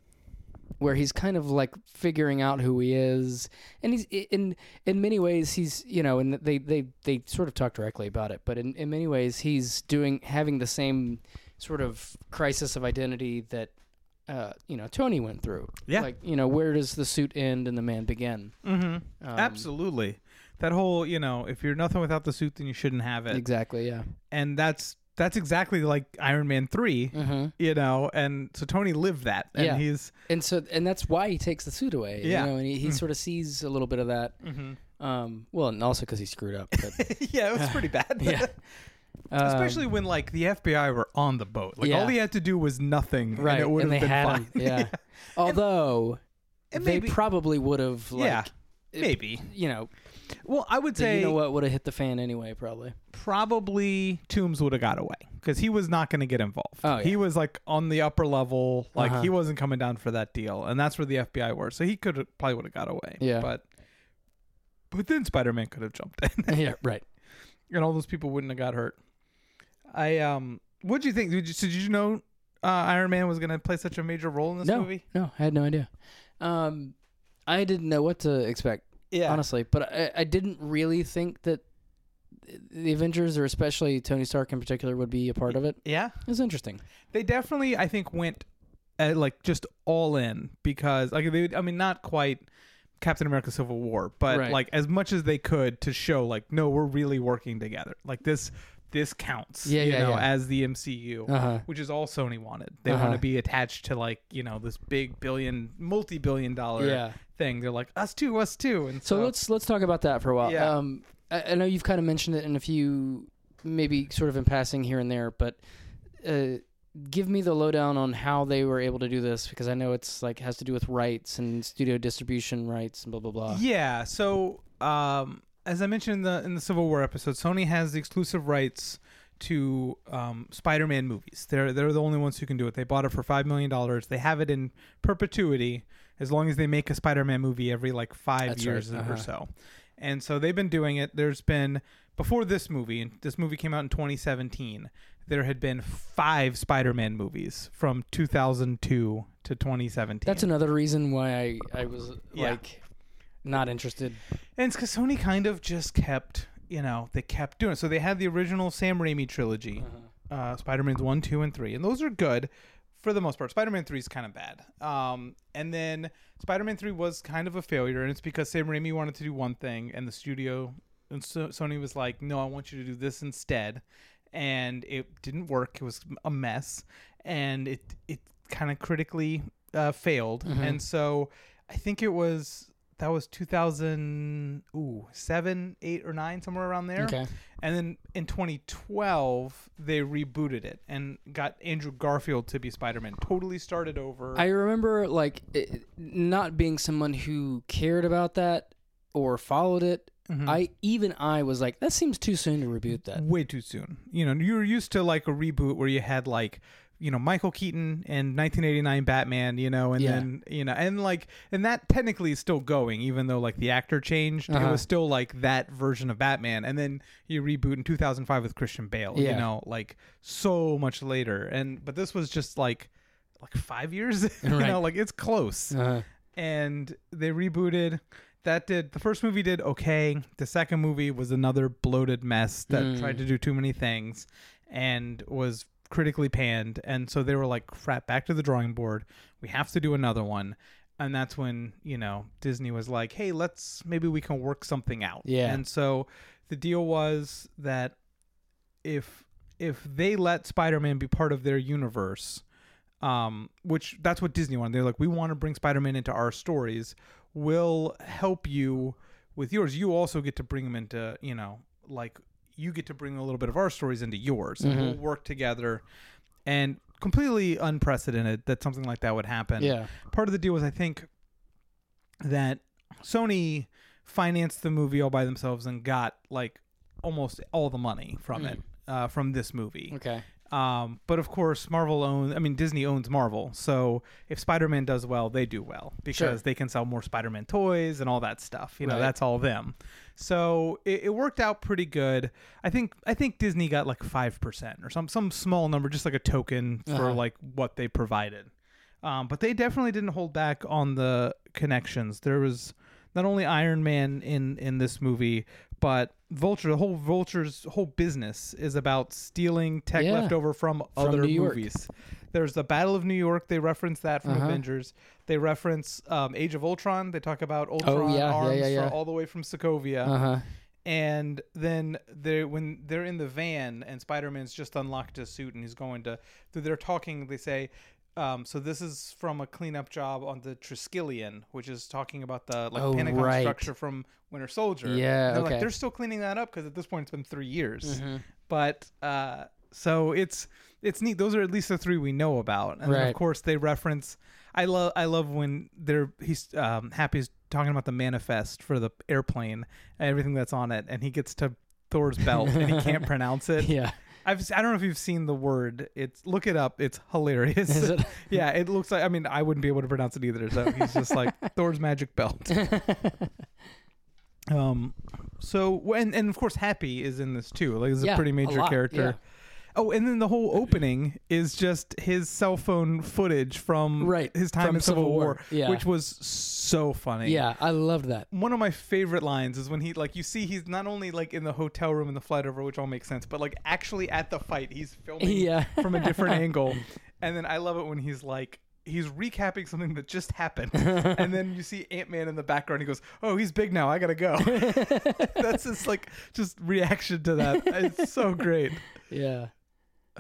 [SPEAKER 2] where he's kind of like figuring out who he is, and he's in in many ways he's you know, and they they they sort of talk directly about it, but in in many ways he's doing having the same sort of crisis of identity that. Uh, you know, Tony went through.
[SPEAKER 1] Yeah.
[SPEAKER 2] Like, you know, where does the suit end and the man begin?
[SPEAKER 1] Mm-hmm.
[SPEAKER 2] Um,
[SPEAKER 1] Absolutely. That whole, you know, if you're nothing without the suit, then you shouldn't have it.
[SPEAKER 2] Exactly. Yeah.
[SPEAKER 1] And that's that's exactly like Iron Man 3,
[SPEAKER 2] Mm-hmm.
[SPEAKER 1] you know, and so Tony lived that. And
[SPEAKER 2] Yeah.
[SPEAKER 1] he's
[SPEAKER 2] and so and that's why he takes the suit away.
[SPEAKER 1] Yeah.
[SPEAKER 2] you know, and he, he
[SPEAKER 1] Mm.
[SPEAKER 2] sort of sees a little bit of that. Um, well, and also because he screwed up. But,
[SPEAKER 1] Yeah, it was pretty bad.
[SPEAKER 2] yeah,
[SPEAKER 1] Especially when like the FBI were on the boat. Like
[SPEAKER 2] Yeah.
[SPEAKER 1] all he had to do was nothing
[SPEAKER 2] right,
[SPEAKER 1] and it would
[SPEAKER 2] and
[SPEAKER 1] have
[SPEAKER 2] they
[SPEAKER 1] been
[SPEAKER 2] had
[SPEAKER 1] fine.
[SPEAKER 2] him. Yeah, although
[SPEAKER 1] And
[SPEAKER 2] they
[SPEAKER 1] maybe
[SPEAKER 2] probably would have. Like,
[SPEAKER 1] Yeah,
[SPEAKER 2] it-
[SPEAKER 1] maybe.
[SPEAKER 2] you know,
[SPEAKER 1] Well, I would say
[SPEAKER 2] you know what would have hit the fan anyway. Probably.
[SPEAKER 1] probably Toombs would have got away because he was not going to get involved.
[SPEAKER 2] Oh, yeah.
[SPEAKER 1] He was like on the upper level, like
[SPEAKER 2] Uh-huh.
[SPEAKER 1] he wasn't coming down for that deal, and that's where the FBI were. So he could probably would have got away.
[SPEAKER 2] Yeah.
[SPEAKER 1] but but then Spider Man could have jumped in,
[SPEAKER 2] yeah, right.
[SPEAKER 1] and all those people wouldn't have got hurt. I um, what do you think? Did you, did you know uh, Iron Man was going to play such a major role in this
[SPEAKER 2] No.
[SPEAKER 1] movie?
[SPEAKER 2] No, I had no idea. Um, I didn't know what to expect.
[SPEAKER 1] Yeah,
[SPEAKER 2] honestly. But I, I didn't really think that the Avengers, or especially Tony Stark in particular, would be a part of it.
[SPEAKER 1] yeah.
[SPEAKER 2] It was interesting.
[SPEAKER 1] they definitely I think went uh, like just all in because like they I mean not quite Captain America Civil War but
[SPEAKER 2] Right.
[SPEAKER 1] like as much as they could to show like no we're really working together like this this counts
[SPEAKER 2] Yeah,
[SPEAKER 1] you
[SPEAKER 2] yeah,
[SPEAKER 1] know
[SPEAKER 2] yeah.
[SPEAKER 1] as the MCU
[SPEAKER 2] Uh huh.
[SPEAKER 1] which is all Sony wanted they
[SPEAKER 2] Uh-huh.
[SPEAKER 1] want to be attached to like you know this big billion multi-billion dollar
[SPEAKER 2] Yeah.
[SPEAKER 1] thing they're like us too us too and
[SPEAKER 2] So
[SPEAKER 1] so,
[SPEAKER 2] let's let's talk about that for a while.
[SPEAKER 1] Yeah.
[SPEAKER 2] Um, I, I know you've kind of mentioned it in a few, maybe sort of in passing here and there, but uh, give me the lowdown on how they were able to do this because I know it's like has to do with rights and studio distribution rights and blah blah blah.
[SPEAKER 1] Yeah. So, um, as I mentioned in the in the Civil War episode, Sony has the exclusive rights to um, Spider-Man movies. They're they're the only ones who can do it. They bought it for five million dollars. They have it in perpetuity as long as they make a Spider-Man movie every like five
[SPEAKER 2] That's
[SPEAKER 1] years
[SPEAKER 2] right,
[SPEAKER 1] or
[SPEAKER 2] uh-huh.
[SPEAKER 1] so. And so they've been doing it. There's been before this movie, and this movie came out in 2017. There had been five Spider-Man movies from 2002 to 2017.
[SPEAKER 2] That's another reason why I I was
[SPEAKER 1] Yeah.
[SPEAKER 2] like not interested.
[SPEAKER 1] And it's because Sony kind of just kept, you know, they kept doing it. So they had the original Sam Raimi trilogy, uh, Spider Man's 1, 2, and 3. And those are good for the most part. Spider Man 3 is kind of bad. Um, and then Spider Man 3 was kind of a failure. And it's because Sam Raimi wanted to do one thing, and the studio, and so Sony was like, no, I want you to do this instead. And it didn't work. It was a mess. And it, it kind of critically uh, failed.
[SPEAKER 2] Mhm.
[SPEAKER 1] And so I think it was that was 2007, 8 or 9 somewhere around there
[SPEAKER 2] Okay.
[SPEAKER 1] and then in 2012 they rebooted it and got andrew garfield to be spider-man totally started over
[SPEAKER 2] I remember like it, not being someone who cared about that or followed it.
[SPEAKER 1] Mhm.
[SPEAKER 2] I even I was like, that seems too soon to reboot that.
[SPEAKER 1] way too soon you know you were used to like a reboot where you had like you know michael keaton and 1989 batman you know and
[SPEAKER 2] Yeah.
[SPEAKER 1] then you know and like and that technically is still going even though like the actor changed it
[SPEAKER 2] Uh-huh.
[SPEAKER 1] was still like that version of batman and then you reboot in 2005 with christian bale you know like so much later and but this was just like like five years you
[SPEAKER 2] Right.
[SPEAKER 1] know like it's close
[SPEAKER 2] Uh,
[SPEAKER 1] and they rebooted. That did the first movie did okay. The second movie was another bloated mess that
[SPEAKER 2] Mm.
[SPEAKER 1] tried to do too many things and was critically panned. And so they were like, "Crap, back to the drawing board. We have to do another one." and that's when you know Disney was like, "Hey, let's maybe we can work something out."
[SPEAKER 2] Yeah.
[SPEAKER 1] And so the deal was that if if they let Spider-Man be part of their universe, um, which that's what Disney wanted. They're like, we want to bring Spider-Man into our stories. We'll help you with yours. You also get to bring him into, you know, like you get to bring a little bit of our stories into yours, and we'll work together. And completely unprecedented that something like that would happen
[SPEAKER 2] Yeah.
[SPEAKER 1] part of the deal was I think that Sony financed the movie all by themselves and got like almost all the money from it uh, from this movie.
[SPEAKER 2] Okay.
[SPEAKER 1] Um, but of course, Marvel owns. I mean, Disney owns Marvel, so if Spider-Man does well, they do well because
[SPEAKER 2] Sure.
[SPEAKER 1] they can sell more Spider-Man toys and all that stuff. You know,
[SPEAKER 2] Right.
[SPEAKER 1] that's all them. So it, it worked out pretty good. I think. I think Disney got like five percent or some some small number, just like a token for
[SPEAKER 2] Uh-huh.
[SPEAKER 1] like what they provided. Um, but they definitely didn't hold back on the connections. There was not only Iron Man in in this movie, but Vulture. The whole Vulture's whole business is about stealing tech
[SPEAKER 2] Yeah.
[SPEAKER 1] left over from, other
[SPEAKER 2] New York.
[SPEAKER 1] movies. There's the Battle of New York. They reference that from
[SPEAKER 2] Uh-huh.
[SPEAKER 1] Avengers. They reference um, Age of Ultron. They talk about Ultron
[SPEAKER 2] Oh, yeah,
[SPEAKER 1] arms
[SPEAKER 2] yeah,
[SPEAKER 1] all the way from Sokovia.
[SPEAKER 2] Uh huh.
[SPEAKER 1] And then they when they're in the van and Spider-Man's just unlocked his suit and he's going to they're talking they say um, so this is from a cleanup job on the Triskelion, which is talking about the like
[SPEAKER 2] Oh,
[SPEAKER 1] Pentagon
[SPEAKER 2] right.
[SPEAKER 1] structure from Winter Soldier.
[SPEAKER 2] Yeah,
[SPEAKER 1] they're
[SPEAKER 2] okay.
[SPEAKER 1] like they're still cleaning that up because at this point it's been three years.
[SPEAKER 2] Mm-hmm.
[SPEAKER 1] But uh, so it's it's neat. Those are at least the three we know about, and
[SPEAKER 2] Right.
[SPEAKER 1] of course they reference. I love I love when they're he's um, Happy's talking about the manifest for the airplane and everything that's on it, and he gets to Thor's belt and he can't pronounce it.
[SPEAKER 2] Yeah.
[SPEAKER 1] I've I don't know if you've seen the word. It's look it up. It's hilarious.
[SPEAKER 2] Is it?
[SPEAKER 1] yeah, it looks like. I mean, I wouldn't be able to pronounce it either. So he's just like Thor's magic belt. um, so when and of course Happy is in this too. Like, he's
[SPEAKER 2] Yeah,
[SPEAKER 1] a pretty
[SPEAKER 2] a
[SPEAKER 1] major
[SPEAKER 2] lot,
[SPEAKER 1] character. Oh, and then the whole opening is just his cell phone footage from
[SPEAKER 2] Right,
[SPEAKER 1] his time
[SPEAKER 2] from
[SPEAKER 1] in Civil,
[SPEAKER 2] Civil
[SPEAKER 1] War,
[SPEAKER 2] War, yeah.
[SPEAKER 1] which was so funny.
[SPEAKER 2] Yeah, I loved that.
[SPEAKER 1] One of my favorite lines is when he like you see he's not only like in the hotel room in the flight over, which all makes sense, but like actually at the fight, he's filming
[SPEAKER 2] Yeah.
[SPEAKER 1] from a different angle. And then I love it when he's like he's recapping something that just happened. and then you see Ant Man in the background, he goes, Oh, he's big now, I gotta go. That's his like just reaction to that. It's so great.
[SPEAKER 2] Yeah.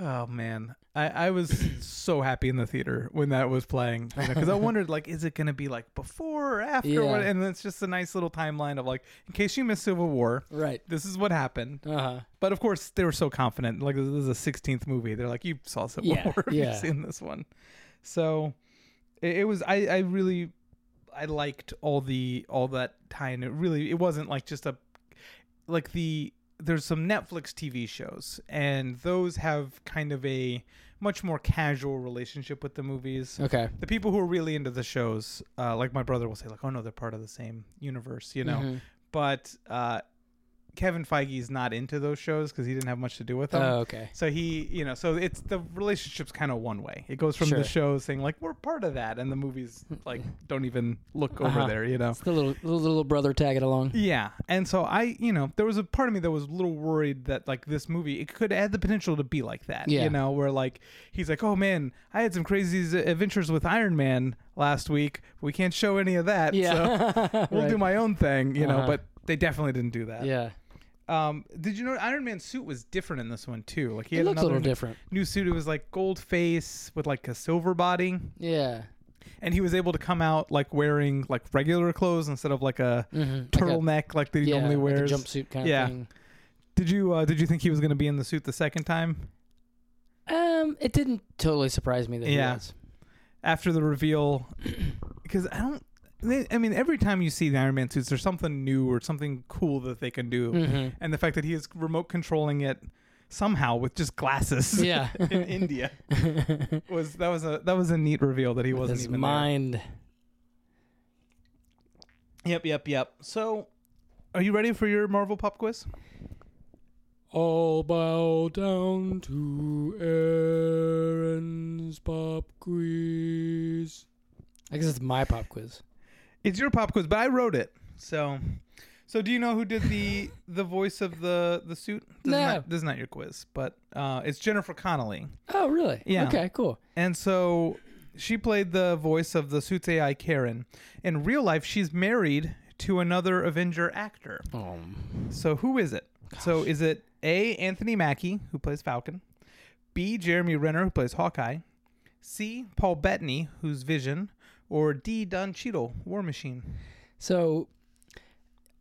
[SPEAKER 1] Oh man, I, I was so happy in the theater when that was playing because I wondered like, is it gonna be like before or after?
[SPEAKER 2] Yeah.
[SPEAKER 1] What? And it's just a nice little timeline of like, in case you missed Civil War,
[SPEAKER 2] Right.
[SPEAKER 1] this is what happened.
[SPEAKER 2] Uh huh.
[SPEAKER 1] But of course, they were so confident. Like this is a 16th movie. They're like, you saw Civil
[SPEAKER 2] Yeah,
[SPEAKER 1] War.
[SPEAKER 2] yeah.
[SPEAKER 1] You've seen this one. So it, it was. I I really I liked all the all that tie and it really it wasn't like just a like the there's some Netflix TV shows and those have kind of a much more casual relationship with the movies.
[SPEAKER 2] Okay.
[SPEAKER 1] The people who are really into the shows, uh, like my brother will say, like, "Oh no, they're part of the same universe," you know.
[SPEAKER 2] Mhm.
[SPEAKER 1] But uh, Kevin Feige is not into those shows because he didn't have much to do with them.
[SPEAKER 2] Oh, okay.
[SPEAKER 1] So he, you know, so it's the relationship's kind of one way. It goes from
[SPEAKER 2] Sure.
[SPEAKER 1] the show saying like we're part of that, and the movies like don't even look over
[SPEAKER 2] Uh-huh.
[SPEAKER 1] there, you know.
[SPEAKER 2] It's the little little, little brother tagging along.
[SPEAKER 1] Yeah, and so I, you know, there was a part of me that was a little worried that like this movie it could have the potential to be like that.
[SPEAKER 2] Yeah.
[SPEAKER 1] You know, where like he's like, oh man, I had some crazy adventures with Iron Man last week. We can't show any of that. So
[SPEAKER 2] Yeah.
[SPEAKER 1] we'll do my own thing, you know.
[SPEAKER 2] Uh-huh.
[SPEAKER 1] But they definitely didn't do that.
[SPEAKER 2] Yeah.
[SPEAKER 1] Um, did you know Iron Man's suit was different in this one too? Like he
[SPEAKER 2] It
[SPEAKER 1] had
[SPEAKER 2] looked a little different.
[SPEAKER 1] new suit. It was like gold face with like a silver body,
[SPEAKER 2] Yeah.
[SPEAKER 1] and he was able to come out like wearing like regular clothes instead of like a
[SPEAKER 2] Mm-hmm.
[SPEAKER 1] turtleneck like that he
[SPEAKER 2] yeah,
[SPEAKER 1] normally
[SPEAKER 2] like a
[SPEAKER 1] wears.
[SPEAKER 2] jumpsuit kind
[SPEAKER 1] Yeah.
[SPEAKER 2] of thing.
[SPEAKER 1] Did you uh, did you think he was going to be in the suit the second time
[SPEAKER 2] Um, it didn't totally surprise me that
[SPEAKER 1] Yeah.
[SPEAKER 2] he was.
[SPEAKER 1] after the reveal? Because I don't. They- I mean, every time you see the Iron Man suits, there's something new or something cool that they can do,
[SPEAKER 2] Mhm.
[SPEAKER 1] and the fact that he is remote controlling it somehow with just glasses
[SPEAKER 2] Yeah.
[SPEAKER 1] in India was that was a that was a neat reveal that he
[SPEAKER 2] With
[SPEAKER 1] wasn't
[SPEAKER 2] his
[SPEAKER 1] even
[SPEAKER 2] mind.
[SPEAKER 1] there. Yep, yep, yep. So, are you ready for your Marvel pop quiz?
[SPEAKER 2] All bow down to Aaron's pop quiz. I guess it's my pop quiz.
[SPEAKER 1] It's your pop quiz, but I wrote it. So, so do you know who did the the voice of the the suit? This
[SPEAKER 2] No.
[SPEAKER 1] Is not, this is not your quiz, but uh, it's Jennifer Connelly,
[SPEAKER 2] Oh, really?
[SPEAKER 1] Yeah.
[SPEAKER 2] Okay, cool.
[SPEAKER 1] and so she played the voice of the Suits AI Karen. In real life, she's married to another Avenger actor.
[SPEAKER 2] Oh.
[SPEAKER 1] So who is it? So is it A. Anthony Mackie, who plays Falcon, B. Jeremy Renner, who plays Hawkeye, C. Paul Bettany, who's Vision, or D. Don Cheadle, War Machine?
[SPEAKER 2] So,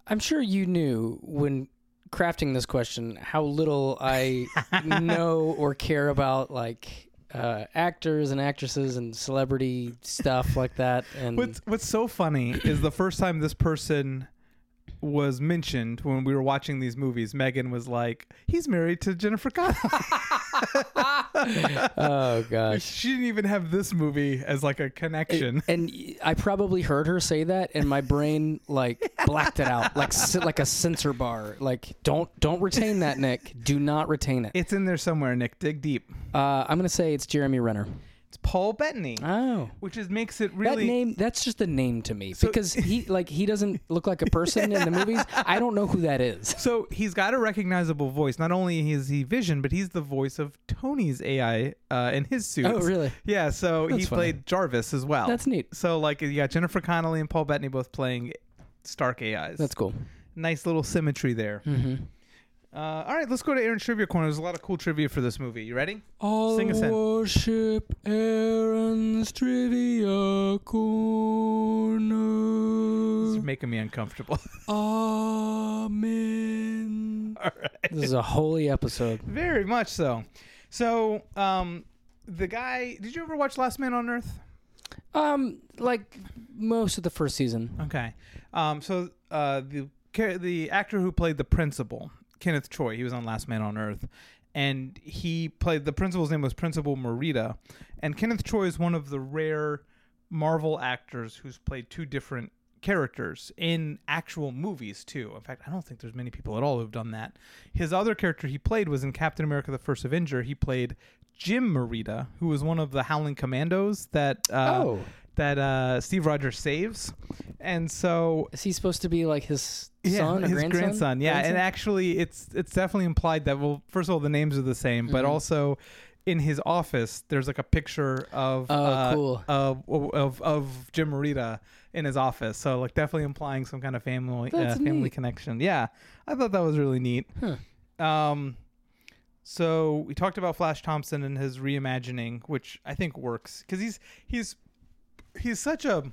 [SPEAKER 2] I'm sure you knew when crafting this question how little I know or care about like uh, actors and actresses and celebrity stuff like that. And
[SPEAKER 1] What's What's so funny is the first time this person was mentioned when we were watching these movies, Megan was like, "He's married to Jennifer Connelly."
[SPEAKER 2] oh gosh.
[SPEAKER 1] she didn't even have this movie as like a connection.
[SPEAKER 2] And I probably heard her say that, and my brain like blacked it out, like like a censor bar. Like, don't don't retain that, Nick. Do not retain it.
[SPEAKER 1] It's in there somewhere, Nick. Dig deep.
[SPEAKER 2] Uh, I'm gonna say it's Jeremy Renner.
[SPEAKER 1] It's Paul Bettany,
[SPEAKER 2] Oh,
[SPEAKER 1] which is makes it really that
[SPEAKER 2] name that's just a name to me because he like he doesn't look like a person in the movies. I don't know who that is.
[SPEAKER 1] So he's got a recognizable voice. Not only is he Vision, but he's the voice of Tony's AI uh, in his suit.
[SPEAKER 2] Oh, really?
[SPEAKER 1] Yeah. So he
[SPEAKER 2] funny.
[SPEAKER 1] played Jarvis as well.
[SPEAKER 2] That's neat.
[SPEAKER 1] So like you got Jennifer Connelly and Paul Bettany both playing Stark AIs.
[SPEAKER 2] That's cool.
[SPEAKER 1] nice little symmetry there.
[SPEAKER 2] Mm-hmm.
[SPEAKER 1] Uh, all right, let's go to Aaron's trivia corner. There's a lot of cool trivia for this movie. You ready?
[SPEAKER 2] All
[SPEAKER 1] Sing us in.
[SPEAKER 2] worship Aaron's trivia corner.
[SPEAKER 1] It's making me uncomfortable.
[SPEAKER 2] Amen.
[SPEAKER 1] all right.
[SPEAKER 2] This is a holy episode.
[SPEAKER 1] Very much so. So, um, the guy. Did you ever watch Last Man on Earth?
[SPEAKER 2] Um, like most of the first season.
[SPEAKER 1] Okay. Um, so uh, the the actor who played the principal, Kenneth Choi, he was on Last Man on Earth, and he played the principal's name was Principal Morita, and Kenneth Choi is one of the rare Marvel actors who's played two different characters in actual movies too. In fact, I don't think there's many people at all who've done that. His other character he played was in Captain America: The First Avenger. He played Jim Morita, who was one of the Howling Commandos that uh,
[SPEAKER 2] oh,
[SPEAKER 1] that uh, Steve Rogers saves, and so
[SPEAKER 2] is he supposed to be like his
[SPEAKER 1] yeah,
[SPEAKER 2] son or
[SPEAKER 1] his
[SPEAKER 2] grandson?
[SPEAKER 1] grandson. Yeah,
[SPEAKER 2] Grandson?
[SPEAKER 1] and actually, it's it's definitely implied that well, first of all, the names are the same, but
[SPEAKER 2] Mhm.
[SPEAKER 1] also in his office, there's like a picture of
[SPEAKER 2] Oh,
[SPEAKER 1] uh,
[SPEAKER 2] cool.
[SPEAKER 1] of, of of Jim Morita in his office. So like definitely implying some kind of family uh, family
[SPEAKER 2] neat.
[SPEAKER 1] connection. Yeah, I thought that was really neat.
[SPEAKER 2] Huh.
[SPEAKER 1] Um, so we talked about Flash Thompson and his reimagining, which I think works because he's he's he's such a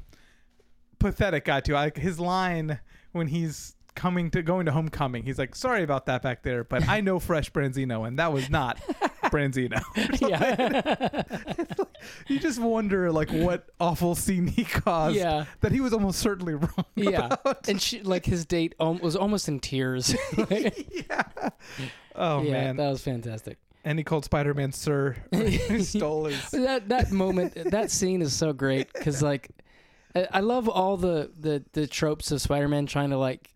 [SPEAKER 1] pathetic guy too. Like his line when he's coming to going to homecoming, he's like, "Sorry about that back there, but I know Fresh Branzino, and that was not Branzino."
[SPEAKER 2] yeah.
[SPEAKER 1] you just wonder like what awful scene he caused
[SPEAKER 2] Yeah.
[SPEAKER 1] that he was almost certainly wrong.
[SPEAKER 2] yeah.
[SPEAKER 1] about.
[SPEAKER 2] And she, like his date um, was almost in tears.
[SPEAKER 1] yeah. Oh
[SPEAKER 2] yeah,
[SPEAKER 1] man.
[SPEAKER 2] that was fantastic.
[SPEAKER 1] And he called Spider-Man Sir. he stole his.
[SPEAKER 2] that that moment that scene is so great because like I, I love all the, the the tropes of spider-man trying to like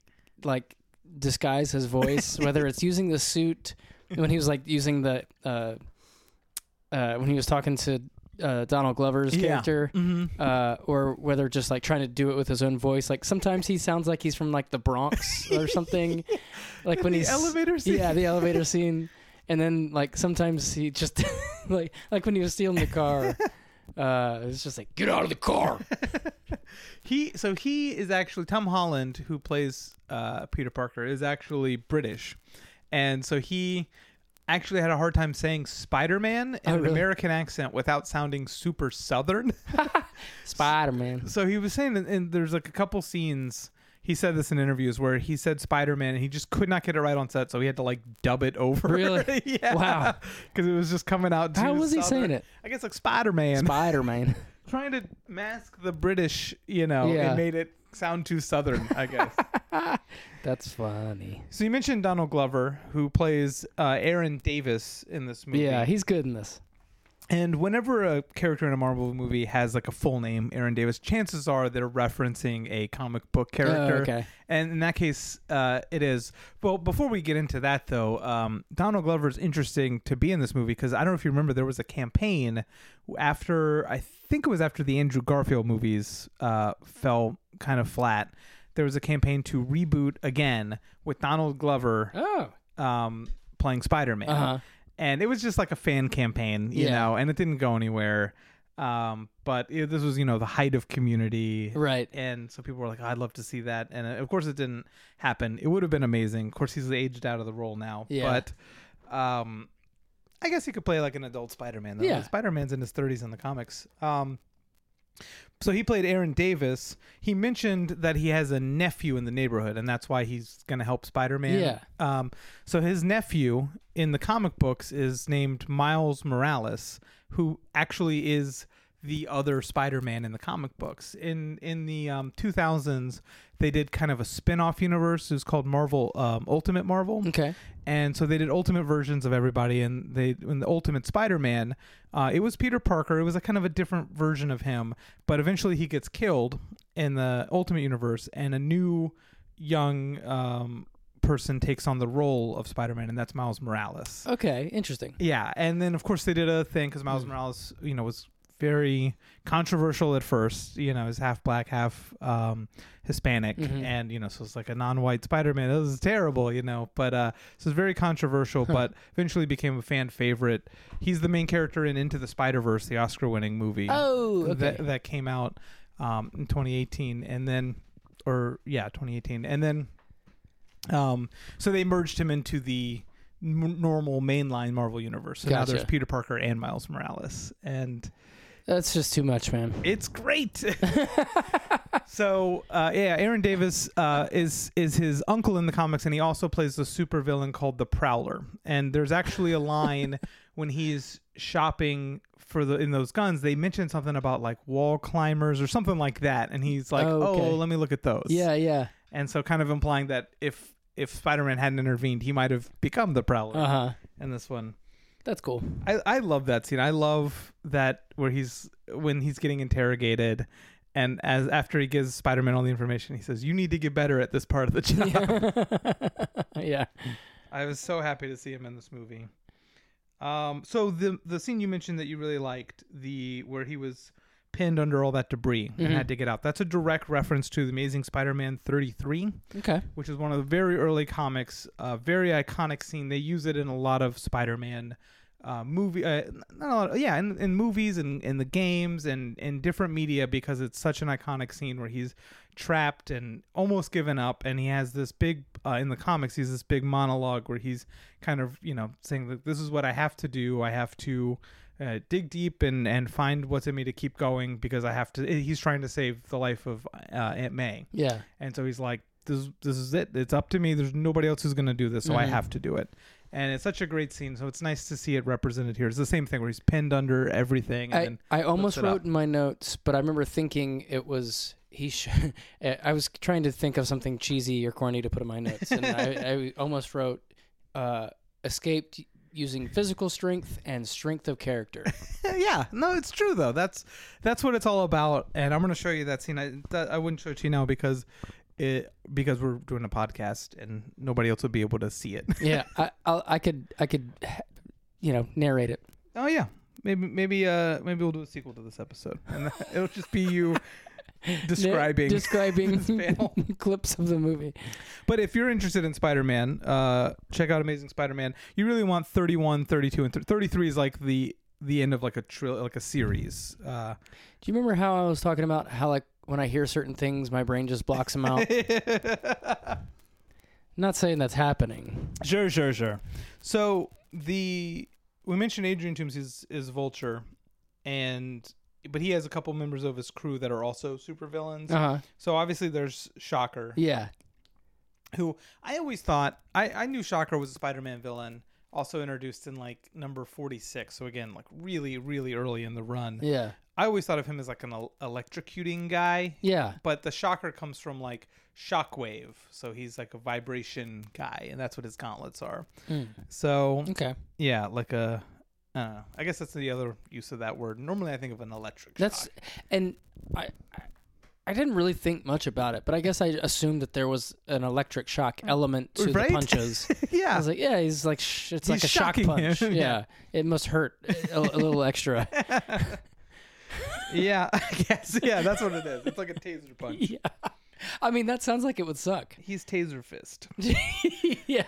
[SPEAKER 2] like disguise his voice whether it's using the suit when he was like using the uh uh when he was talking to uh donald glover's
[SPEAKER 1] Yeah.
[SPEAKER 2] character
[SPEAKER 1] Mm-hmm.
[SPEAKER 2] uh, or whether just like trying to do it with his own voice. Like sometimes he sounds like he's from like the Bronx or something. Like when
[SPEAKER 1] the
[SPEAKER 2] he's
[SPEAKER 1] elevator scene.
[SPEAKER 2] yeah, the elevator scene, and then like sometimes he just like like when he was stealing the car. Uh, it's just like get out of the car.
[SPEAKER 1] He so he is actually Tom Holland who plays uh, Peter Parker is actually British, and so he actually had a hard time saying Spider-Man in
[SPEAKER 2] Oh,
[SPEAKER 1] an? American accent without sounding super Southern.
[SPEAKER 2] Spider Man.
[SPEAKER 1] so he was saying, and there's like a couple scenes. He said this in interviews where he said Spider-Man and he just could not get it right on set, so he had to like dub it over.
[SPEAKER 2] Really?
[SPEAKER 1] yeah.
[SPEAKER 2] Wow.
[SPEAKER 1] Because it was just coming out.
[SPEAKER 2] How
[SPEAKER 1] too
[SPEAKER 2] was he
[SPEAKER 1] Southern.
[SPEAKER 2] saying it?
[SPEAKER 1] I guess like Spider-Man.
[SPEAKER 2] Spider Man.
[SPEAKER 1] trying to mask the British, you know,
[SPEAKER 2] Yeah.
[SPEAKER 1] it made it sound too southern, I guess.
[SPEAKER 2] That's funny.
[SPEAKER 1] so you mentioned Donald Glover, who plays uh, Aaron Davis in this movie.
[SPEAKER 2] Yeah, he's good in this.
[SPEAKER 1] And whenever a character in a Marvel movie has like a full name, Aaron Davis, chances are they're referencing a comic book character.
[SPEAKER 2] Oh, okay.
[SPEAKER 1] And in that case, uh, it is. Well, before we get into that, though, um, Donald Glover is interesting to be in this movie because I don't know if you remember, there was a campaign after, I think it was after the Andrew Garfield movies uh, fell kind of flat. There was a campaign to reboot again with Donald Glover
[SPEAKER 2] Oh.
[SPEAKER 1] um, playing Spider Man.
[SPEAKER 2] Uh huh.
[SPEAKER 1] And it was just like a fan campaign, you
[SPEAKER 2] Yeah.
[SPEAKER 1] know, and it didn't go anywhere. Um, but it, this was, you know, the height of community.
[SPEAKER 2] Right.
[SPEAKER 1] And so people were like, oh, I'd love to see that. And uh, of course, it didn't happen. It would have been amazing. Of course, he's aged out of the role now.
[SPEAKER 2] Yeah.
[SPEAKER 1] But um, I guess he could play like an adult Spider Man.
[SPEAKER 2] Yeah.
[SPEAKER 1] Spider Man's in his 30s in the comics. Um, so he played Aaron Davis. He mentioned that he has a nephew in the neighborhood, and that's why he's going to help Spider Man.
[SPEAKER 2] Yeah.
[SPEAKER 1] Um, so his nephew in the comic books is named Miles Morales, who actually is the other Spider-Man in the comic books. In in the um, 2000s, they did kind of a spin-off universe. It was called Marvel um, Ultimate Marvel,
[SPEAKER 2] Okay.
[SPEAKER 1] and so they did ultimate versions of everybody. And they in the Ultimate Spider-Man, uh, it was Peter Parker. It was a kind of a different version of him, but eventually he gets killed in the Ultimate Universe, and a new young um, person takes on the role of Spider-Man, and that's Miles Morales.
[SPEAKER 2] Okay. Interesting.
[SPEAKER 1] Yeah, and then of course they did a thing because Miles Morales, you know, was very controversial at first. You know, he's half black, half um, Hispanic,
[SPEAKER 2] Mhm.
[SPEAKER 1] and you know, so it's like a non-white Spider-Man. This is terrible, you know. But uh, so it's very controversial, but eventually became a fan favorite. He's the main character in Into the Spider-Verse, the Oscar-winning movie
[SPEAKER 2] Oh. Okay.
[SPEAKER 1] that that came out um, in 2018, and then, or yeah, 2018, and then, um, so they merged him into the normal mainline Marvel universe. So now there's Peter Parker and Miles Morales, and
[SPEAKER 2] That's just too much, man.
[SPEAKER 1] it's great. so uh, yeah, Aaron Davis uh, is is his uncle in the comics, and he also plays the supervillain called the Prowler. And there's actually a line when he's shopping for the in those guns. They mention something about like wall climbers or something like that, and he's like,
[SPEAKER 2] Oh, okay.
[SPEAKER 1] "Oh, let me look at those."
[SPEAKER 2] Yeah. Yeah.
[SPEAKER 1] and so kind of implying that if if Spider-Man hadn't intervened, he might have become the Prowler
[SPEAKER 2] Uh huh.
[SPEAKER 1] in this one.
[SPEAKER 2] That's cool.
[SPEAKER 1] I, I love that scene. I love that where he's when he's getting interrogated, and as after he gives Spider Man all the information, he says, "You need to get better at this part of the job."
[SPEAKER 2] yeah.
[SPEAKER 1] I was so happy to see him in this movie. Um, so the the scene you mentioned that you really liked, the where he was pinned under all that debris
[SPEAKER 2] Mhm.
[SPEAKER 1] and had to get out. That's a direct reference to the Amazing Spider-Man 33
[SPEAKER 2] Okay.
[SPEAKER 1] which is one of the very early comics, uh, very iconic scene. They use it in a lot of Spider-Man uh, movie, uh, not a lot, yeah, in, in movies and in the games and in different media because it's such an iconic scene where he's trapped and almost given up, and he has this big uh, in the comics. He's this big monologue where he's kind of you know saying that this is what I have to do. I have to. Uh, dig deep and, and find what's in me to keep going because I have to. He's trying to save the life of uh, Aunt May,
[SPEAKER 2] Yeah.
[SPEAKER 1] and so he's like, "This, this is it. It's up to me. There's nobody else who's gonna do this, so I
[SPEAKER 2] Mhm.
[SPEAKER 1] have to do it." And it's such a great scene. So it's nice to see it represented here. It's the same thing where he's pinned under everything, and
[SPEAKER 2] I,
[SPEAKER 1] then
[SPEAKER 2] I almost
[SPEAKER 1] up.
[SPEAKER 2] wrote in my notes, but I remember thinking it was he. Sh- I was trying to think of something cheesy or corny to put in my notes, and I, I almost wrote uh, escaped using physical strength and strength of character.
[SPEAKER 1] yeah, no, it's true though. That's that's what it's all about. And I'm gonna show you that scene. I that, I wouldn't show it to you now because it because we're doing a podcast and nobody else would be able to see it.
[SPEAKER 2] yeah, I I'll, I could I could you know narrate it.
[SPEAKER 1] oh yeah. Maybe maybe uh maybe we'll do a sequel to this episode, and it'll just be you describing
[SPEAKER 2] describing clips of the movie.
[SPEAKER 1] But if you're interested in Spider-Man, uh, check out Amazing Spider-Man. You really want 31, 32, and th- 33 is like the the end of like a trill like a series. Uh,
[SPEAKER 2] Do you remember how I was talking about how like when I hear certain things, my brain just blocks them out? Not saying that's happening.
[SPEAKER 1] sure, sure, sure. So the we mentioned Adrian Toomes is is Vulture, and but he has a couple members of his crew that are also supervillains.
[SPEAKER 2] Uh huh.
[SPEAKER 1] So obviously there's Shocker,
[SPEAKER 2] Yeah.
[SPEAKER 1] who I always thought I I knew Shocker was a Spider-Man villain. Also introduced in like number 46. So again, like really, really early in the run.
[SPEAKER 2] Yeah.
[SPEAKER 1] I always thought of him as like an el- electrocuting guy,
[SPEAKER 2] Yeah.
[SPEAKER 1] but the shocker comes from like shockwave. So he's like a vibration guy, and that's what his gauntlets are.
[SPEAKER 2] Mm.
[SPEAKER 1] So
[SPEAKER 2] Okay.
[SPEAKER 1] yeah, like a. I don't. I guess that's the other use of that word. Normally, I think of an electric.
[SPEAKER 2] That's
[SPEAKER 1] shock.
[SPEAKER 2] and I I- I didn't really think much about it, but I guess I assumed that there was an electric shock element to
[SPEAKER 1] Right?
[SPEAKER 2] the punches.
[SPEAKER 1] Yeah, I
[SPEAKER 2] was like, yeah, he's like, sh- it's
[SPEAKER 1] He's
[SPEAKER 2] like a shock punch. Yeah.
[SPEAKER 1] yeah.
[SPEAKER 2] it must hurt a, a little extra.
[SPEAKER 1] yeah, I guess. Yeah, that's what it is. It's like a taser punch.
[SPEAKER 2] yeah, I mean that sounds like it would suck.
[SPEAKER 1] He's taser fist.
[SPEAKER 2] yeah,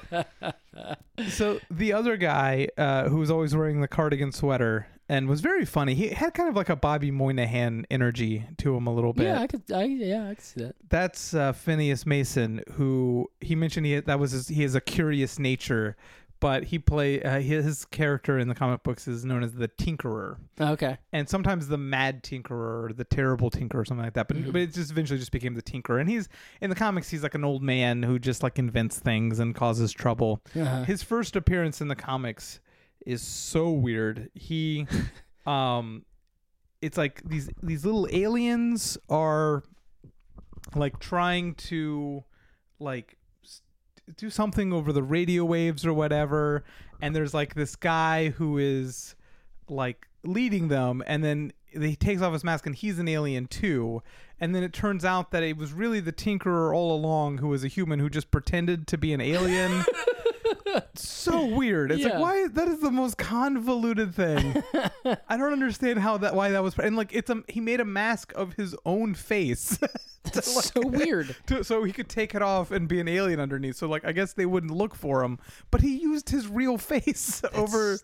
[SPEAKER 1] So the other guy uh, who was always wearing the cardigan sweater and was very funny. He had kind of like a Bobby Moynihan energy to him a little bit.
[SPEAKER 2] Yeah, I could. I, yeah, I could see that.
[SPEAKER 1] That's uh, Phineas Mason, who he mentioned he that was his, he has a curious nature, but he play uh, his character in the comic books is known as the Tinkerer,
[SPEAKER 2] Okay.
[SPEAKER 1] and sometimes the Mad Tinkerer or the Terrible Tinkerer or something like that. But
[SPEAKER 2] Mhm.
[SPEAKER 1] but it just eventually just became the Tinkerer, and he's in the comics he's like an old man who just like invents things and causes trouble.
[SPEAKER 2] Uh-huh.
[SPEAKER 1] His first appearance in the comics is so weird. He um it's like these these little aliens are like trying to like do something over the radio waves or whatever and there's like this guy who is like leading them and then he takes off his mask and he's an alien too. And then it turns out that it was really the tinkerer all along who was a human who just pretended to be an alien so weird it's
[SPEAKER 2] Yeah.
[SPEAKER 1] like why that is the most convoluted thing i don't understand how that why that was and like it's a he made a mask of his own face
[SPEAKER 2] That's so weird.
[SPEAKER 1] to, so he could take it off and be an alien underneath. So like I guess they wouldn't look for him, but he used his real face over.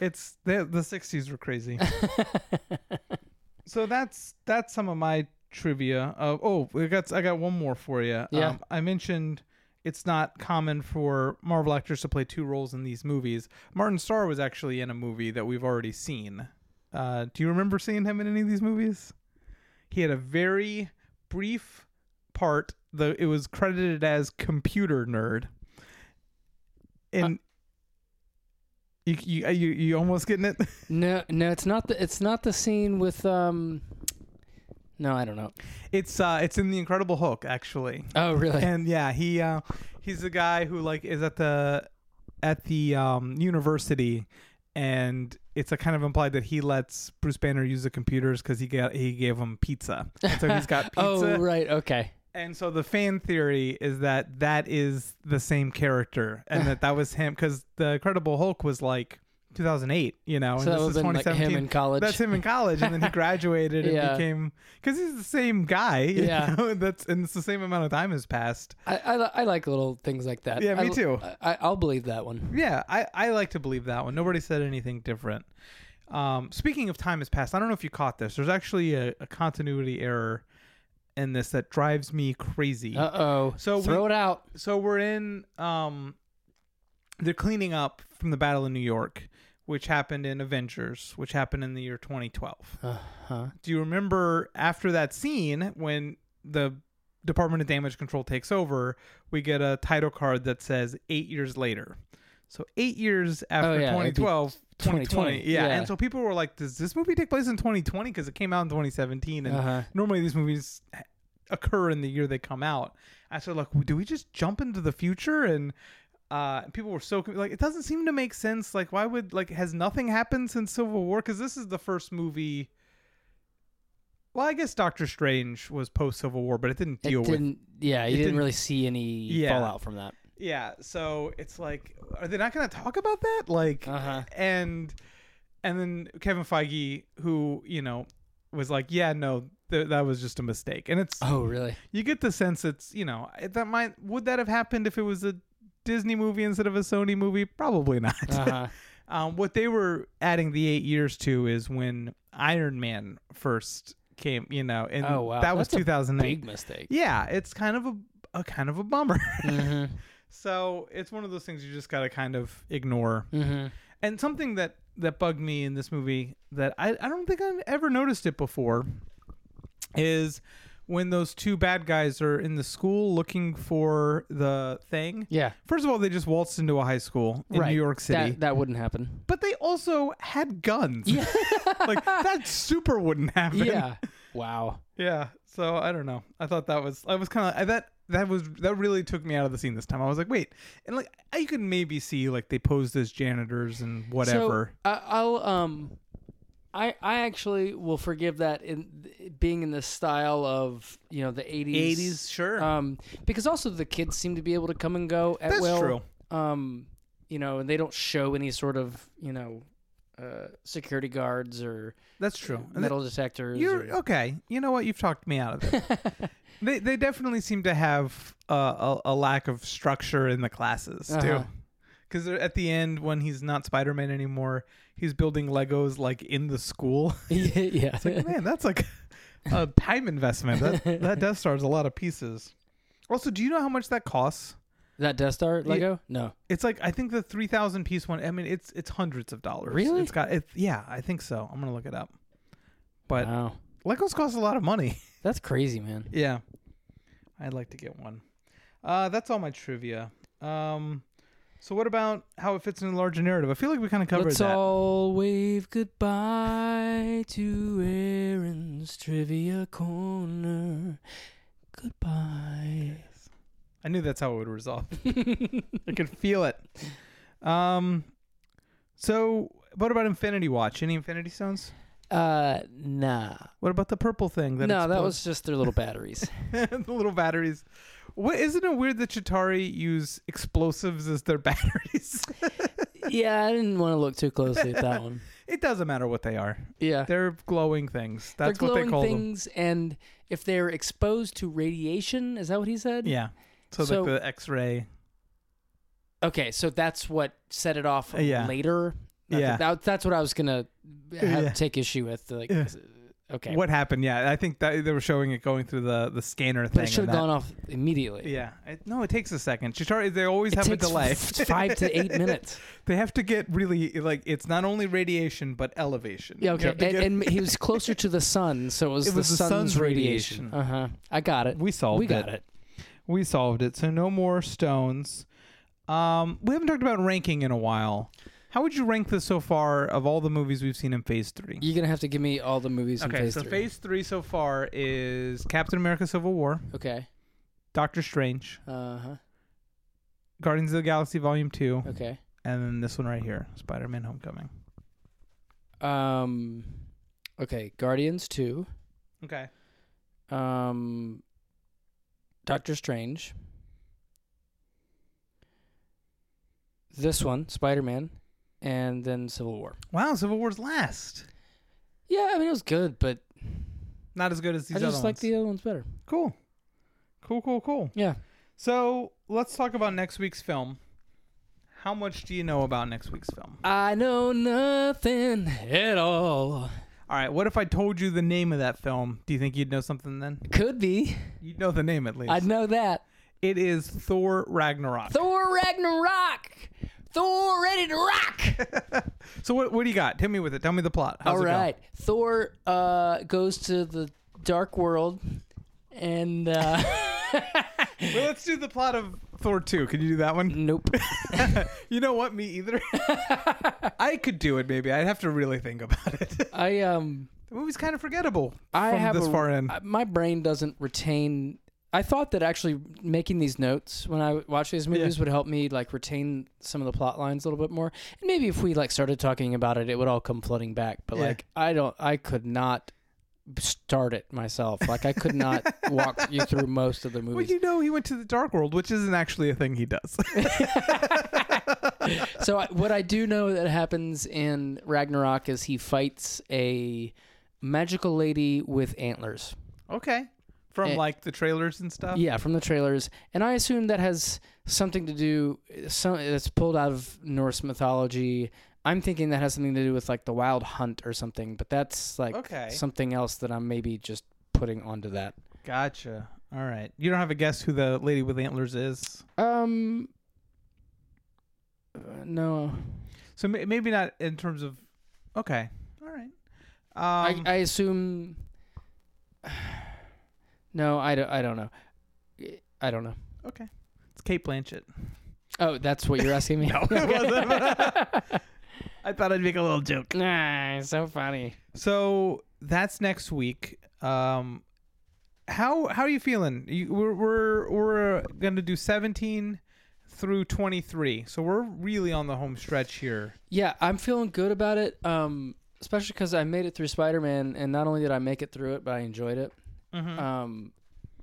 [SPEAKER 1] It's the the sixties were crazy. so that's that's some of my trivia. Uh, oh, we got I got one more for you.
[SPEAKER 2] Yeah.
[SPEAKER 1] Um, I mentioned it's not common for Marvel actors to play two roles in these movies. Martin Starr was actually in a movie that we've already seen. Uh, do you remember seeing him in any of these movies? He had a very brief part. The it was credited as computer nerd. And you, you you you almost getting it?
[SPEAKER 2] No, no, it's not the. It's not the scene with. Um. No, I don't know.
[SPEAKER 1] It's uh it's in the Incredible Hulk actually.
[SPEAKER 2] Oh, really?
[SPEAKER 1] and yeah, he uh he's the guy who like is at the at the um university and it's a kind of implied that he lets Bruce Banner use the computers because he got he gave him pizza. And so he's got pizza.
[SPEAKER 2] oh, right. Okay.
[SPEAKER 1] And so the fan theory is that that is the same character and that that was him because the Incredible Hulk was like 2008, you know,
[SPEAKER 2] So
[SPEAKER 1] and this is
[SPEAKER 2] been like him
[SPEAKER 1] 2017.
[SPEAKER 2] in college.
[SPEAKER 1] That's him in college, and then he graduated and became because he's the same guy. you
[SPEAKER 2] Yeah.
[SPEAKER 1] know, that's and it's the same amount of time has passed.
[SPEAKER 2] I, I, I like little things like that.
[SPEAKER 1] Yeah, me
[SPEAKER 2] I-
[SPEAKER 1] too.
[SPEAKER 2] I, I'll believe that one.
[SPEAKER 1] Yeah, I, I like to believe that one. Nobody said anything different. Um, speaking of time has passed, I don't know if you caught this. There's actually a, a continuity error in this that drives me crazy.
[SPEAKER 2] Uh oh.
[SPEAKER 1] So we-
[SPEAKER 2] throw it out.
[SPEAKER 1] so we're in um they're cleaning up from the battle in New York, which happened in Avengers, which happened in the year 2012.
[SPEAKER 2] Uh huh.
[SPEAKER 1] Do you remember after that scene when the Department of Damage Control takes over, we get a title card that says 8 years later. So 8 years after
[SPEAKER 2] Oh, yeah,
[SPEAKER 1] 2012, 2020.
[SPEAKER 2] 2020,
[SPEAKER 1] Yeah.
[SPEAKER 2] yeah.
[SPEAKER 1] And so people were like, does this movie take place in 2020 because it came out in 2017 and
[SPEAKER 2] Uh huh.
[SPEAKER 1] normally these movies occur in the year they come out. I said, like, do we just jump into the future? And uh, people were so like, it doesn't seem to make sense. Like, why would like has nothing happened since Civil War? Because this is the first movie. Well, I guess Doctor Strange was post Civil War, but it didn't deal with.
[SPEAKER 2] didn't. Yeah, you
[SPEAKER 1] it
[SPEAKER 2] didn't,
[SPEAKER 1] didn't-
[SPEAKER 2] really see any
[SPEAKER 1] Yeah.
[SPEAKER 2] fallout from that.
[SPEAKER 1] Yeah, so it's like, are they not going to talk about that? Like,
[SPEAKER 2] Uh huh.
[SPEAKER 1] and and then Kevin Feige, who you know was like, yeah, no, th- that was just a mistake, and it's
[SPEAKER 2] Oh, really?
[SPEAKER 1] you get the sense it's you know that might would that have happened if it was a Disney movie instead of a Sony movie? Probably not.
[SPEAKER 2] Uh huh.
[SPEAKER 1] um, what they were adding the eight years to is when Iron Man first came, you know, and
[SPEAKER 2] Oh, wow.
[SPEAKER 1] that was
[SPEAKER 2] That's a
[SPEAKER 1] 2008.
[SPEAKER 2] Big mistake.
[SPEAKER 1] Yeah, it's kind of a, a kind of a bummer.
[SPEAKER 2] hmm
[SPEAKER 1] so it's one of those things you just gotta kind of ignore.
[SPEAKER 2] hmm
[SPEAKER 1] And something that that bugged me in this movie that I, I don't think I've ever noticed it before is when those two bad guys are in the school looking for the thing.
[SPEAKER 2] Yeah.
[SPEAKER 1] First of all, they just waltzed into a high school in
[SPEAKER 2] right.
[SPEAKER 1] New York City.
[SPEAKER 2] That, that wouldn't happen.
[SPEAKER 1] but they also had guns.
[SPEAKER 2] Yeah.
[SPEAKER 1] like that super wouldn't happen.
[SPEAKER 2] yeah. Wow.
[SPEAKER 1] Yeah. So I don't know. I thought that was I was kind of that that was that really took me out of the scene this time. I was like, wait, and like I could maybe see like they posed as janitors and whatever.
[SPEAKER 2] So, I, I'll um, I I actually will forgive that in being in the style of you know the eighties.
[SPEAKER 1] 80s, sure.
[SPEAKER 2] Um, because also the kids seem to be able to come and go at
[SPEAKER 1] That's
[SPEAKER 2] will.
[SPEAKER 1] true.
[SPEAKER 2] Um, you know, and they don't show any sort of you know, uh, security guards or
[SPEAKER 1] That's true.
[SPEAKER 2] Metal detectors.
[SPEAKER 1] You're
[SPEAKER 2] or-
[SPEAKER 1] okay. You know what? You've talked me out of it. they they definitely seem to have uh, a, a lack of structure in the classes too. Because at the end, when he's not Spider Man anymore, he's building Legos like in the school.
[SPEAKER 2] yeah.
[SPEAKER 1] it's like Man, that's like a time investment. That that Death Star is a lot of pieces. Also, do you know how much that costs?
[SPEAKER 2] that Death Star Lego? No.
[SPEAKER 1] It's like I think the three thousand piece one. I mean, it's it's hundreds of dollars.
[SPEAKER 2] Really?
[SPEAKER 1] It's got it. Yeah, I think so. I'm gonna look it up. But
[SPEAKER 2] Wow.
[SPEAKER 1] Legos cost a lot of money.
[SPEAKER 2] That's crazy, man.
[SPEAKER 1] yeah, I'd like to get one. Uh, that's all my trivia. Um, so what about how it fits in the larger narrative? I feel like we kind of covered
[SPEAKER 2] Let's
[SPEAKER 1] that.
[SPEAKER 2] all wave goodbye to Aaron's Trivia Corner. Goodbye.
[SPEAKER 1] I knew that's how it would resolve. I could feel it. Um, so what about Infinity Watch? Any Infinity Stones?
[SPEAKER 2] Uh, nah.
[SPEAKER 1] What about the purple thing? That
[SPEAKER 2] no, that was just their little batteries.
[SPEAKER 1] the little batteries. What isn't it weird that Chitauri use explosives as their batteries?
[SPEAKER 2] yeah, I didn't want to look too closely at that one.
[SPEAKER 1] it doesn't matter what they are.
[SPEAKER 2] Yeah.
[SPEAKER 1] They're glowing things. That's
[SPEAKER 2] They're
[SPEAKER 1] what
[SPEAKER 2] glowing
[SPEAKER 1] they call them.
[SPEAKER 2] things, and if they're exposed to radiation, is that what he said?
[SPEAKER 1] Yeah. So,
[SPEAKER 2] So-
[SPEAKER 1] like the X-ray.
[SPEAKER 2] Okay, so that's what set it off
[SPEAKER 1] Uh, yeah.
[SPEAKER 2] later.
[SPEAKER 1] Yeah.
[SPEAKER 2] that, that's what I was gonna have,
[SPEAKER 1] Yeah.
[SPEAKER 2] take issue with. Like,
[SPEAKER 1] Yeah.
[SPEAKER 2] okay,
[SPEAKER 1] What happened? Yeah, I think that they were showing it going through the the scanner
[SPEAKER 2] but
[SPEAKER 1] thing.
[SPEAKER 2] it should have gone off immediately.
[SPEAKER 1] Yeah. It, no, it takes a second. They always
[SPEAKER 2] It
[SPEAKER 1] have a delay.
[SPEAKER 2] f- five to eight minutes.
[SPEAKER 1] they have to get really like it's not only radiation but elevation.
[SPEAKER 2] Yeah, okay. And,
[SPEAKER 1] get-
[SPEAKER 2] and he was closer to the sun, so it was,
[SPEAKER 1] It
[SPEAKER 2] the,
[SPEAKER 1] was the
[SPEAKER 2] sun's,
[SPEAKER 1] sun's
[SPEAKER 2] radiation.
[SPEAKER 1] radiation.
[SPEAKER 2] Uh huh. I got it.
[SPEAKER 1] we solved
[SPEAKER 2] we got
[SPEAKER 1] it.
[SPEAKER 2] it.
[SPEAKER 1] We solved it. So no more stones. Um, we haven't talked about ranking in a while. How would you rank this so far of all the movies we've seen in Phase Three?
[SPEAKER 2] You're gonna have to give me all the movies in
[SPEAKER 1] Okay,
[SPEAKER 2] Phase
[SPEAKER 1] so
[SPEAKER 2] Three.
[SPEAKER 1] Phase Three so far is Captain America: Civil War,
[SPEAKER 2] Okay.
[SPEAKER 1] Doctor Strange,
[SPEAKER 2] Uh huh.
[SPEAKER 1] Guardians of the Galaxy Volume Two,
[SPEAKER 2] Okay.
[SPEAKER 1] and then this one right here, Spider-Man: Homecoming.
[SPEAKER 2] Um. Okay. Guardians two.
[SPEAKER 1] Okay.
[SPEAKER 2] Um. Doctor Strange. This one, Spider Man, and then Civil War.
[SPEAKER 1] Wow, Civil War's last.
[SPEAKER 2] Yeah, I mean it was good, but
[SPEAKER 1] Not as good as these other ones.
[SPEAKER 2] I just like
[SPEAKER 1] ones.
[SPEAKER 2] the other ones better.
[SPEAKER 1] Cool. Cool, cool, cool.
[SPEAKER 2] Yeah.
[SPEAKER 1] So let's talk about next week's film. How much do you know about next week's film?
[SPEAKER 2] I know nothing at all.
[SPEAKER 1] All right, what if I told you the name of that film? Do you think you'd know something then?
[SPEAKER 2] Could be.
[SPEAKER 1] You'd know the name at least.
[SPEAKER 2] I'd know that.
[SPEAKER 1] It is Thor Ragnarok.
[SPEAKER 2] Thor Ragnarok. Thor ready to rock.
[SPEAKER 1] so what what do you got? Hit me with it. Tell me the plot. How's
[SPEAKER 2] All
[SPEAKER 1] it.
[SPEAKER 2] Thor uh, goes to the dark world and uh,
[SPEAKER 1] Well, let's do the plot of Thor 2. Can you do that one?
[SPEAKER 2] nope.
[SPEAKER 1] you know what? Me either. I could do it maybe. I'd have to really think about it.
[SPEAKER 2] I um
[SPEAKER 1] the movie's kind of forgettable
[SPEAKER 2] I have
[SPEAKER 1] this
[SPEAKER 2] a-
[SPEAKER 1] far in.
[SPEAKER 2] my brain doesn't retain I thought that actually making these notes when I watch these movies would help me like retain some of the plot lines a little bit more. And maybe if we like started talking about it, it would all come flooding back. But
[SPEAKER 1] Yeah.
[SPEAKER 2] like I don't, I could not start it myself. Like I could not walk you through most of the movies.
[SPEAKER 1] well, you know, he went to the Dark World, which isn't actually a thing he does.
[SPEAKER 2] so I, what I do know that happens in Ragnarok is he fights a magical lady with antlers.
[SPEAKER 1] okay. From
[SPEAKER 2] Eh.
[SPEAKER 1] like the trailers and stuff.
[SPEAKER 2] Yeah, from the trailers, and I assume that has something to do. Some that's pulled out of Norse mythology. I'm thinking that has something to do with like the wild hunt or something, but that's like
[SPEAKER 1] Okay.
[SPEAKER 2] something else that I'm maybe just putting onto that.
[SPEAKER 1] Gotcha. All right. You don't have a guess who the lady with antlers is?
[SPEAKER 2] Um, uh, no,
[SPEAKER 1] So ma- maybe not in terms of. Okay. All right. Um,
[SPEAKER 2] I I assume. No, I don't. I don't know. I don't know.
[SPEAKER 1] okay. It's Cate Blanchett.
[SPEAKER 2] Oh, that's what you're asking me.
[SPEAKER 1] No, it wasn't. I thought I'd make a little joke.
[SPEAKER 2] Nah, so funny.
[SPEAKER 1] So that's next week. Um, how how are you feeling? You, we're we're we're gonna do seventeen through twenty three. So we're really on the home stretch here.
[SPEAKER 2] Yeah, I'm feeling good about it. Um, especially because I made it through Spider-Man, and not only did I make it through it, but I enjoyed it.
[SPEAKER 1] Mm-hmm.
[SPEAKER 2] Um,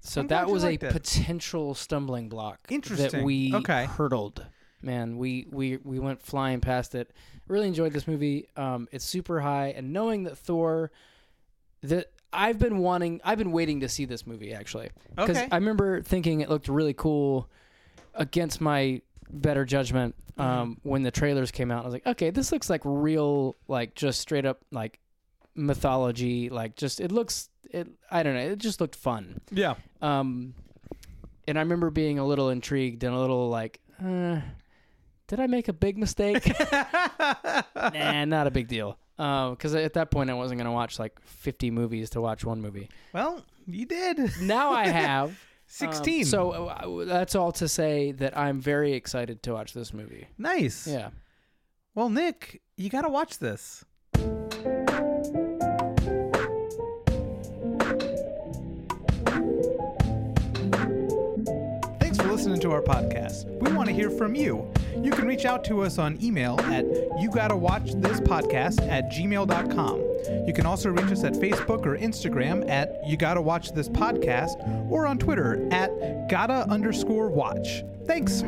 [SPEAKER 2] so
[SPEAKER 1] I'm
[SPEAKER 2] that was a
[SPEAKER 1] liked it.
[SPEAKER 2] potential stumbling block that
[SPEAKER 1] Interesting.
[SPEAKER 2] we
[SPEAKER 1] Okay.
[SPEAKER 2] hurdled. Man, we, we we went flying past it. Really enjoyed this movie. Um, it's super high, and knowing that Thor, that I've been wanting, I've been waiting to see this movie actually, because
[SPEAKER 1] Okay.
[SPEAKER 2] I remember thinking it looked really cool against my better judgment um, when the trailers came out. I was like, okay, this looks like real, like just straight up like mythology. Like just it looks it. I don't know. It just looked fun.
[SPEAKER 1] Yeah.
[SPEAKER 2] Um, and I remember being a little intrigued and a little like, uh, did I make a big mistake? nah, not a big deal. Because at that point, I wasn't gonna watch like 50 movies to watch one movie.
[SPEAKER 1] Well, you did.
[SPEAKER 2] Now I have. Um,
[SPEAKER 1] 16.
[SPEAKER 2] so uh, that's all to say that I'm very excited to watch this movie.
[SPEAKER 1] nice.
[SPEAKER 2] Yeah.
[SPEAKER 1] Well, Nick, you got to watch this. Our podcast. We want to hear from you. You can reach out to us on email at you gotta watch this podcast at gmail.com. You can also reach us at Facebook or Instagram at you gotta watch this podcast or on Twitter at gotta underscore watch. Thanks.